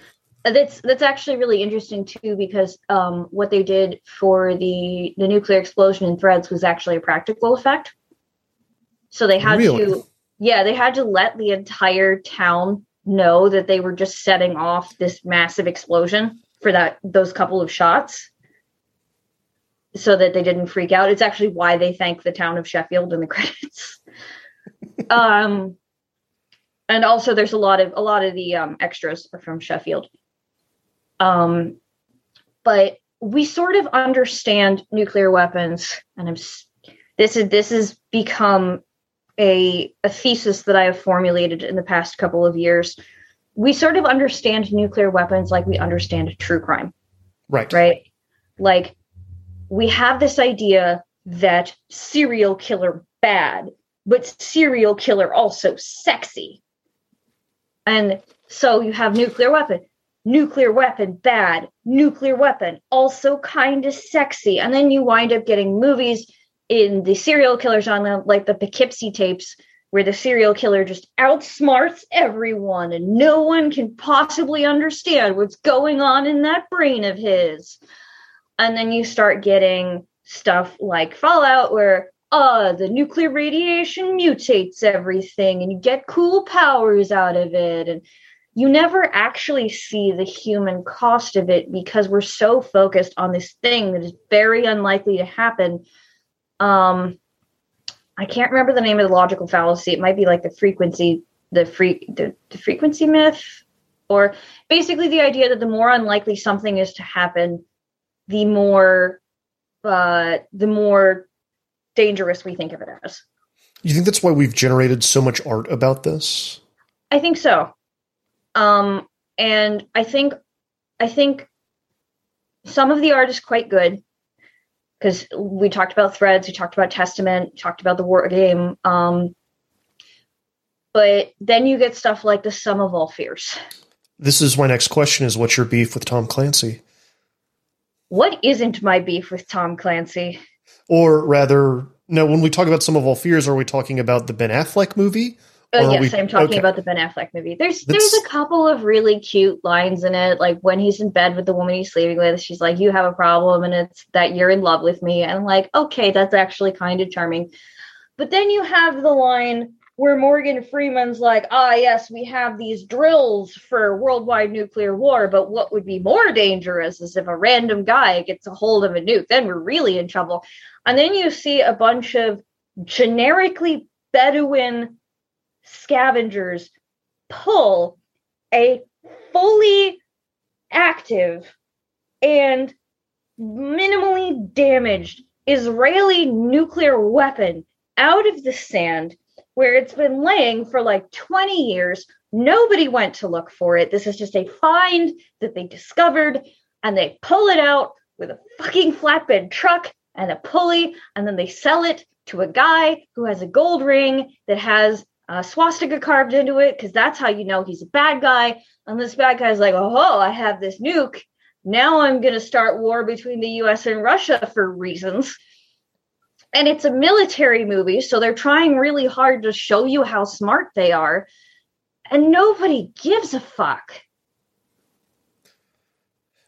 that's that's actually really interesting too because um, what they did for the the nuclear explosion in threads was actually a practical effect so they had Really? to yeah they had to let the entire town know that they were just setting off this massive explosion for that those couple of shots so that they didn't freak out. It's actually why they thank the town of sheffield in the credits. Um and also there's a lot of a lot of the um, extras are from sheffield. Um, but we sort of understand nuclear weapons, and I'm this is this has become a a thesis that I have formulated in the past couple of years. We sort of understand nuclear weapons like we understand true crime, right. right? Like we have this idea that serial killer bad, but serial killer also sexy. And so you have nuclear weapon, nuclear weapon bad, nuclear weapon also kind of sexy. And then you wind up getting movies in the serial killer genre, like the Poughkeepsie tapes, where the serial killer just outsmarts everyone and no one can possibly understand what's going on in that brain of his. And then you start getting stuff like Fallout, where uh the nuclear radiation mutates everything and you get cool powers out of it and you never actually see the human cost of it because we're so focused on this thing that is very unlikely to happen um i can't remember the name of the logical fallacy it might be like the frequency the free the, the frequency myth or basically the idea that the more unlikely something is to happen the more uh the more dangerous we think of it as You think that's why we've generated so much art about this? I think so. Um, and I think I think some of the art is quite good because we talked about threads, we talked about Testament, talked about the war game. Um, but then you get stuff like the sum of all fears. This is my next question: Is what's your beef with Tom Clancy, What isn't my beef with Tom Clancy? or rather, no? When we talk about Sum of All Fears, are we talking about the Ben Affleck movie? Oh yes, we- I'm talking okay. about the Ben Affleck movie. There's That's- there's a couple of really cute lines in it, like when he's in bed with the woman he's sleeping with, she's like, "You have a problem," and it's that you're in love with me, and I'm like, okay, that's actually kind of charming. But then you have the line where Morgan Freeman's like, "Ah, yes, we have these drills for worldwide nuclear war, but what would be more dangerous is if a random guy gets a hold of a nuke. Then we're really in trouble." And then you see a bunch of generically Bedouin scavengers pull a fully active and minimally damaged Israeli nuclear weapon out of the sand where it's been laying for like 20 years. Nobody went to look for it. This is just a find that they discovered and they pull it out with a fucking flatbed truck and a pulley and then they sell it to a guy who has a gold ring that has a swastika carved into it because that's how you know he's a bad guy. And this bad guy's like, oh, I have this nuke. Now I'm going to start war between the US and Russia for reasons. And it's a military movie, so they're trying really hard to show you how smart they are. And nobody gives a fuck.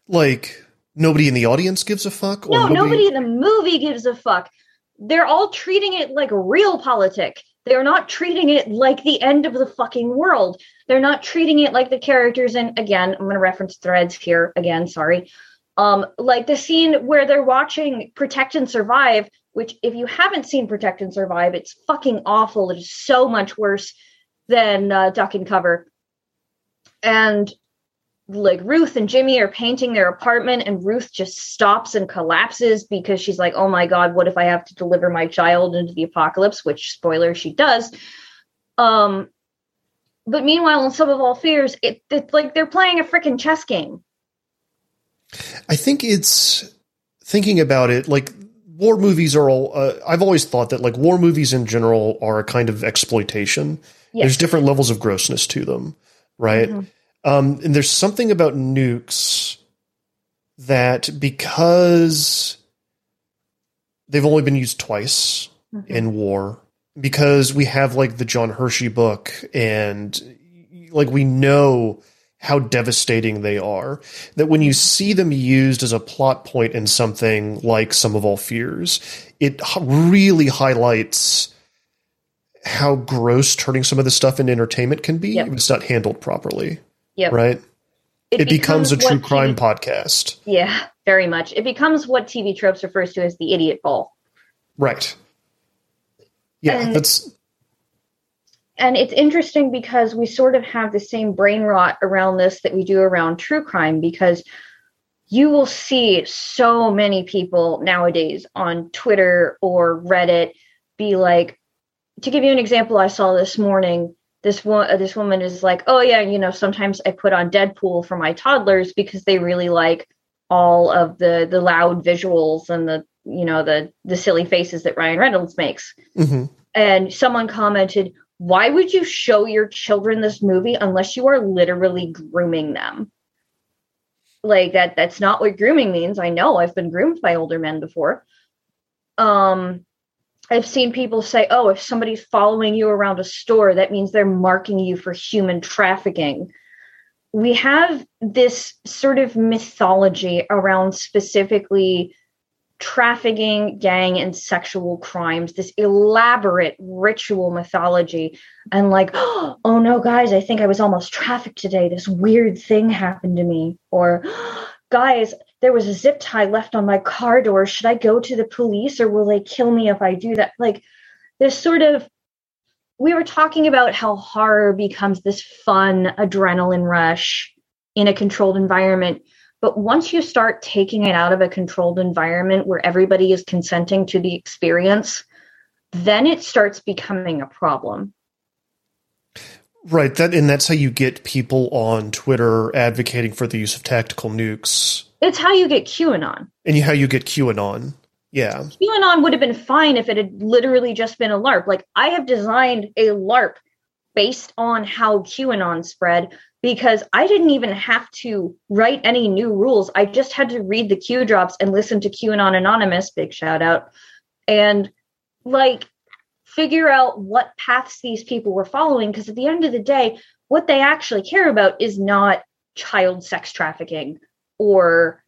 Like nobody in the audience gives a fuck, No, nobody in the movie gives a fuck. They're all treating it like realpolitik. They're not treating it like the end of the fucking world. They're not treating it like the characters in again, I'm going to reference threads here again, sorry. Um like the scene where they're watching Protect and Survive, which if you haven't seen Protect and Survive, it's fucking awful. It is so much worse than uh, Duck and Cover. And like Ruth and Jimmy are painting their apartment and Ruth just stops and collapses because she's like, "Oh my god, what if I have to deliver my child into the apocalypse?" which spoiler she does. Um but meanwhile in Sum of All Fears, it, it's like they're playing a freaking chess game. I think it's thinking about it like war movies are all. Uh, I've always thought that like war movies in general are a kind of exploitation. Yes. There's different levels of grossness to them, right? Mhm. Um, and there's something about nukes that because they've only been used twice Mhm. in war, because we have like the John Hershey book and like we know how devastating they are that when you see them used as a plot point in something like Sum of All Fears it really highlights how gross turning some of this stuff into entertainment can be Yep. if it's not handled properly Yep. right it, becomes, a true crime TV podcast Yeah, very much. It becomes what TV tropes refers to as the idiot ball. right yeah And- that's and it's interesting because we sort of have the same brain rot around this that we do around true crime because you will see so many people nowadays on Twitter or Reddit be like to give you an example I saw this morning this one uh, this woman is like oh yeah you know sometimes I put on Deadpool for my toddlers because they really like all of the the loud visuals and the you know the the silly faces that Ryan Reynolds makes mhm. and someone commented why would you show your children this movie unless you are literally grooming them? Like that that's not what grooming means. I know I've been groomed by older men before. Um I've seen people say, "Oh, if somebody's following you around a store, that means they're marking you for human trafficking." We have this sort of mythology around specifically trafficking, gang, and sexual crimes, this elaborate ritual mythology. And like, oh no, guys, I think I was almost trafficked today. This weird thing happened to me. Or, guys, there was a zip tie left on my car door. Should I go to the police or will they kill me if I do that? Like, this sort of we were talking about how horror becomes this fun adrenaline rush in a controlled environment but once you start taking it out of a controlled environment where everybody is consenting to the experience, then it starts becoming a problem. Right. That and that's how you get people on Twitter advocating for the use of tactical nukes. It's how you get QAnon. And how you get QAnon. Yeah. QAnon would have been fine if it had literally just been a LARP. Like I have designed a LARP based on how QAnon spread because I didn't even have to write any new rules. I just had to read the Q drops and listen to QAnon Anonymous, big shout out, and like figure out what paths these people were following. Because at the end of the day, what they actually care about is not child sex trafficking or,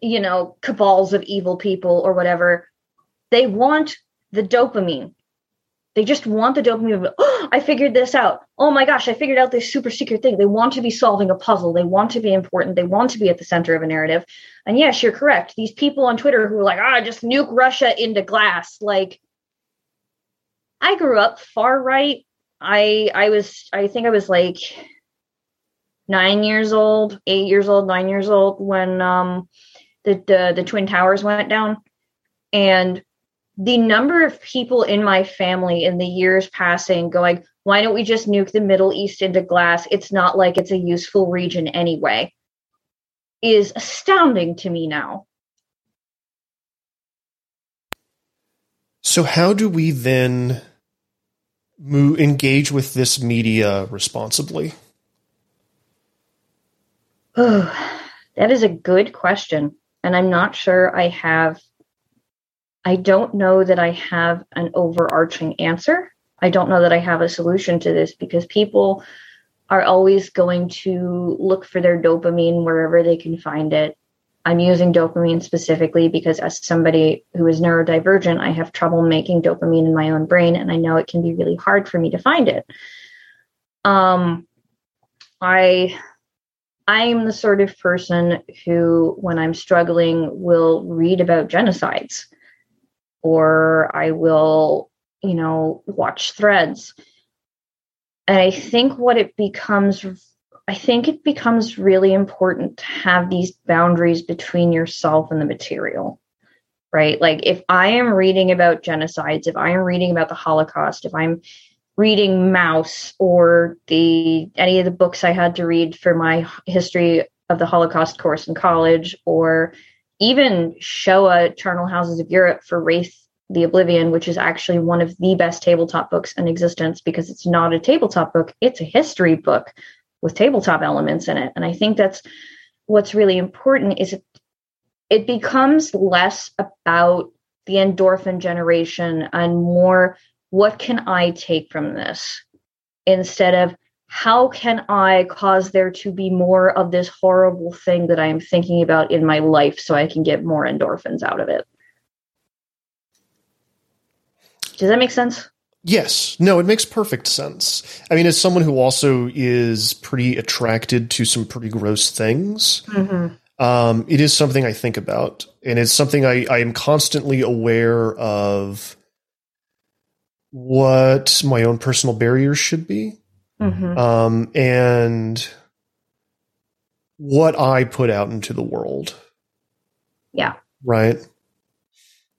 you know, cabals of evil people or whatever. They want the dopamine. They just want the dopamine. Of, oh, I figured this out. Oh my gosh, I figured out this super secret thing. They want to be solving a puzzle. They want to be important. They want to be at the center of a narrative. And yes, you're correct. These people on Twitter who are like, ah, just nuke Russia into glass. Like, I grew up far right. I I was I think I was like nine years old, eight years old, nine years old when um the the, the twin towers went down, and the number of people in my family in the years passing going, why don't we just nuke the Middle East into glass? It's not like it's a useful region anyway, is astounding to me now. So, how do we then engage with this media responsibly? Oh, that is a good question. And I'm not sure I have I don't know that I have an overarching answer. I don't know that I have a solution to this because people are always going to look for their dopamine wherever they can find it. I'm using dopamine specifically because, as somebody who is neurodivergent, I have trouble making dopamine in my own brain, and I know it can be really hard for me to find it. Um, I I'm the sort of person who, when I'm struggling, will read about genocides or I will, you know, watch threads. And I think what it becomes, I think it becomes really important to have these boundaries between yourself and the material, right? Like if I am reading about genocides, if I am reading about the Holocaust, if I'm reading Mouse or the any of the books I had to read for my history of the Holocaust course in college, or even Shoah Charnel Houses of Europe for Wraith the Oblivion, which is actually one of the best tabletop books in existence because it's not a tabletop book, it's a history book with tabletop elements in it. And I think that's what's really important is it, it becomes less about the endorphin generation and more what can I take from this instead of how can I cause there to be more of this horrible thing that I am thinking about in my life so I can get more endorphins out of it? Does that make sense? Yes. No, it makes perfect sense. I mean, as someone who also is pretty attracted to some pretty gross things, mm-hmm. um, it is something I think about. And it's something I, I am constantly aware of what my own personal barriers should be. Mm-hmm. Um, and what I put out into the world. Yeah. Right.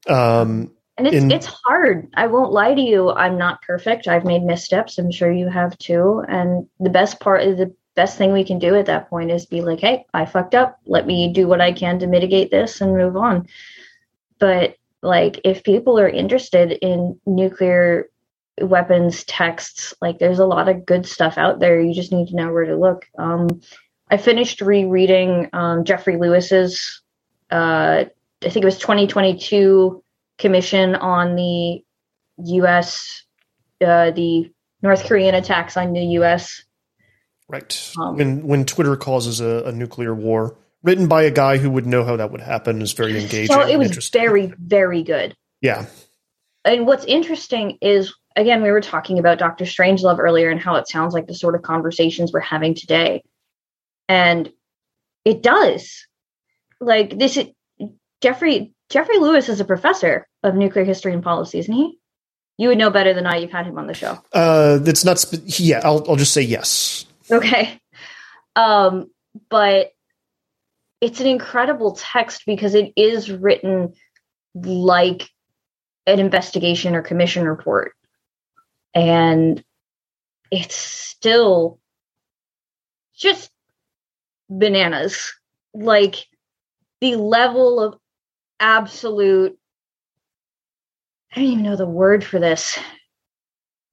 Um, and it's in, it's hard. I won't lie to you. I'm not perfect. I've made missteps. I'm sure you have too. And the best part is the best thing we can do at that point is be like, "Hey, I fucked up. Let me do what I can to mitigate this and move on." But like if people are interested in nuclear weapons texts. Like there's a lot of good stuff out there. You just need to know where to look. Um, I finished rereading um, Jeffrey Lewis's, uh, I think it was 2022 commission on the U.S. Uh, the North Korean attacks on the U.S. Right. Um, when when Twitter causes a, a, nuclear war, written by a guy who would know how that would happen, is very engaging. So it was very very good. Yeah. And what's interesting is again we were talking about Doctor Strangelove earlier and how it sounds like the sort of conversations we're having today, and it does. Like this, Jeffrey Jeffrey Lewis is a professor of nuclear history and policy, isn't he? You would know better than I. You've had him on the show. Uh, that's not. Sp- yeah, I'll I'll just say yes. Okay. Um, but it's an incredible text because it is written like an investigation or commission report, and it's still just bananas. Like the level of absolute I don't even know the word for this.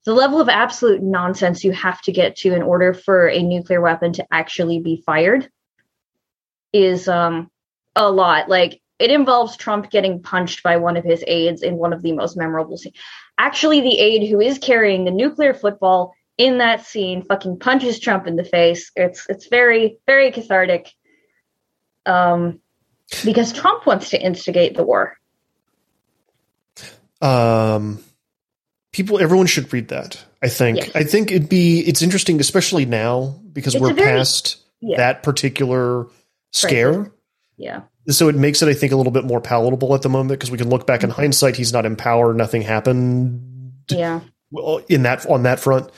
The level of absolute nonsense you have to get to in order for a nuclear weapon to actually be fired is um, a lot. Like it involves Trump getting punched by one of his aides in one of the most memorable scenes. Actually, the aide who is carrying the nuclear football in that scene fucking punches Trump in the face. It's it's very very cathartic. Um, because Trump wants to instigate the war. Um, people, everyone should read that. I think. Yes. I think it'd be. It's interesting, especially now because it's we're very, past yeah. that particular scare. Yeah. So it makes it, I think, a little bit more palatable at the moment because we can look back in mm-hmm. hindsight. He's not in power. Nothing happened. Yeah. In that on that front,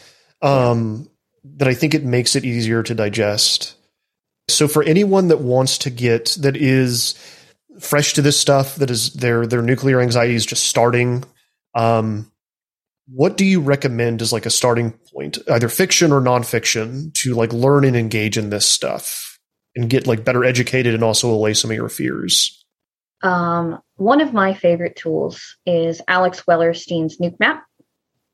um, that I think it makes it easier to digest. So for anyone that wants to get that is fresh to this stuff, that is their their nuclear anxiety is just starting, um, what do you recommend as like a starting point, either fiction or nonfiction, to like learn and engage in this stuff and get like better educated and also allay some of your fears? Um, one of my favorite tools is Alex Wellerstein's NUKEMAP.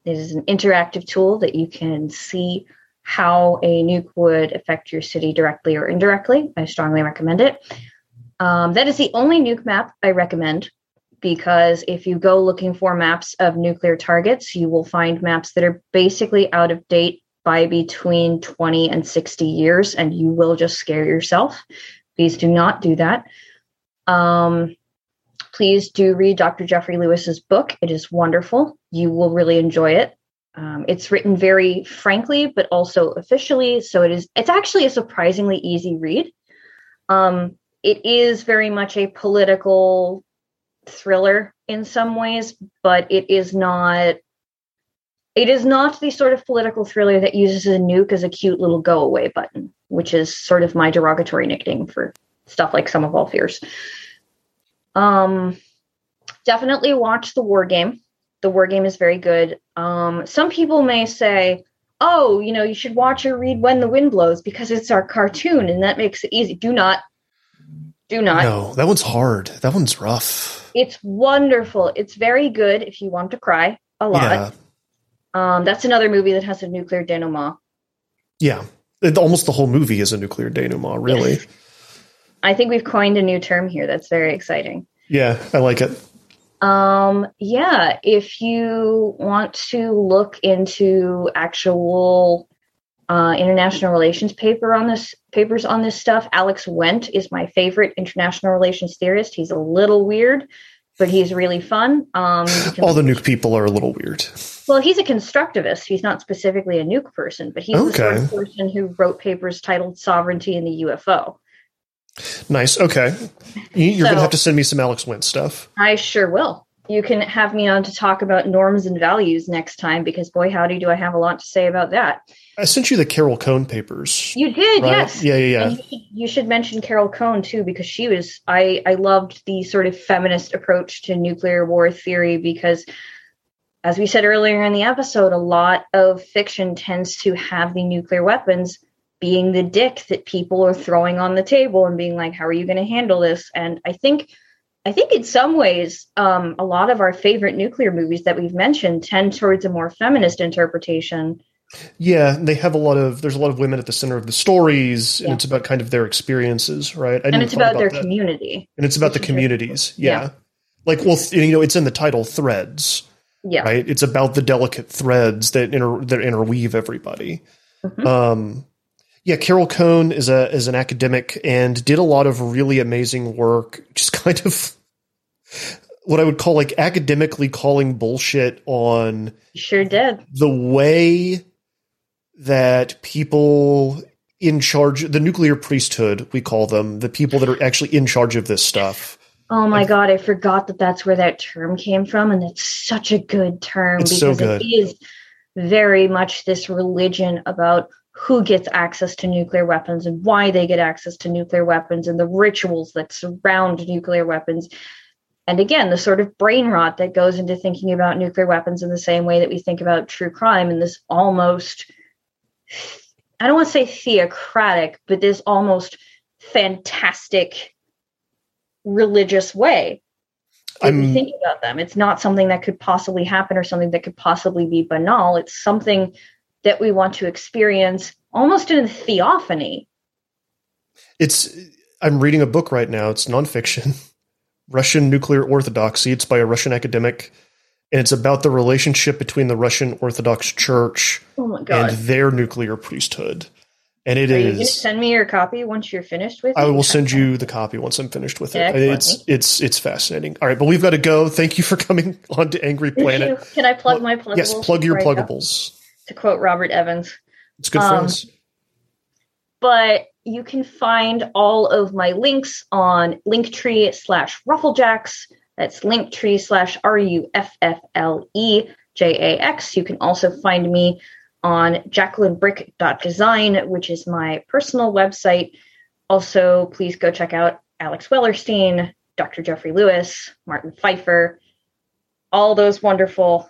It is an interactive tool that you can see how a nuke would affect your city directly or indirectly. I strongly recommend it. Um, that is the only nuke map I recommend because if you go looking for maps of nuclear targets, you will find maps that are basically out of date by between 20 and 60 years, and you will just scare yourself. Please do not do that. Um, please do read Dr. Jeffrey Lewis's book. It is wonderful. You will really enjoy it. Um, it's written very frankly, but also officially. So it is. It's actually a surprisingly easy read. Um, it is very much a political thriller in some ways, but it is not. It is not the sort of political thriller that uses a nuke as a cute little go away button, which is sort of my derogatory nickname for stuff like Sum of All Fears. Um, definitely watch the War Game the war game is very good. Um, some people may say, "Oh, you know, you should watch or read When the Wind Blows because it's our cartoon and that makes it easy." Do not, do not. No, that one's hard. That one's rough. It's wonderful. It's very good if you want to cry a lot. Yeah. Um, that's another movie that has a nuclear denouement. Yeah, it, almost the whole movie is a nuclear denouement. Really. Yes. I think we've coined a new term here. That's very exciting. Yeah, I like it. Um, yeah, if you want to look into actual uh, international relations paper on this papers on this stuff, Alex Wendt is my favorite international relations theorist. He's a little weird, but he's really fun. Um, All the nuke people are a little weird. Well, he's a constructivist. He's not specifically a nuke person, but he's okay. the sort of person who wrote papers titled "Sovereignty in the UFO." Nice. Okay. You're so, going to have to send me some Alex Wendt stuff. I sure will. You can have me on to talk about norms and values next time because, boy, howdy, do I have a lot to say about that. I sent you the Carol Cohn papers. You did, right? yes. Yeah, yeah, yeah. You should, you should, mention Carol Cohn too because she was. I I loved the sort of feminist approach to nuclear war theory because, as we said earlier in the episode, a lot of fiction tends to have the nuclear weapons being the dick that people are throwing on the table and being like, how are you going to handle this? And I think I think in some ways, um, a lot of our favorite nuclear movies that we've mentioned tend towards a more feminist interpretation. Yeah, they have a lot of there's a lot of women at the center of the stories, and it's about kind of their experiences, right? I And it's thought about, their that. community. and it's about the which is really communities. Yeah. Yeah. like well, you know, it's in the title, threads, Yeah. right? It's about the delicate threads that inter that interweave everybody. Mhm. Um, yeah, Carol Cohn is a is an academic and did a lot of really amazing work. Just kind of what I would call like academically calling bullshit on Sure did. the way that people in charge the nuclear priesthood we call them the people that are actually in charge of this stuff Oh my god, I forgot that that's where that term came from, and it's such a good term It's so because good. it is very much this religion about who gets access to nuclear weapons and why they get access to nuclear weapons and the rituals that surround nuclear weapons. And again, the sort of brain rot that goes into thinking about nuclear weapons in the same way that we think about true crime in this almost, I don't want to say theocratic, but this almost fantastic religious way. I'm- think about them, it's not something that could possibly happen or something that could possibly be banal. It's something that we want to experience almost in a theophany. it's i'm reading a book right now it's nonfiction russian nuclear orthodoxy it's by a russian academic and it's about the relationship between the russian orthodox church Oh and their nuclear priesthood and it Are you is send me your copy once you're finished with it? I will send you the copy once I'm finished with it. Excellent. It's it's it's fascinating. All right, but we've got to go. Thank you for coming on to Angry Planet. Can I plug my pluggables? Yes, plug your before I go? pluggables. To quote Robert Evans. It's good Um, us. but you can find all of my links on linktree slash rufflejax that's linktree slash r-u-f-f-l-e-j-a-x you can also find me on jacquelinebryk.design which is my personal website also please go check out alex wellerstein dr jeffrey lewis martin pfeiffer all those wonderful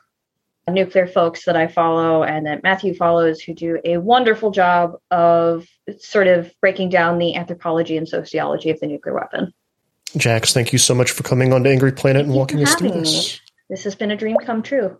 nuclear folks that I follow and that Matthew follows who do a wonderful job of sort of breaking down the anthropology and sociology of the nuclear weapon. Jax, thank you so much for coming on to Angry Planet and Thank walking us through me. this. This has been a dream come true.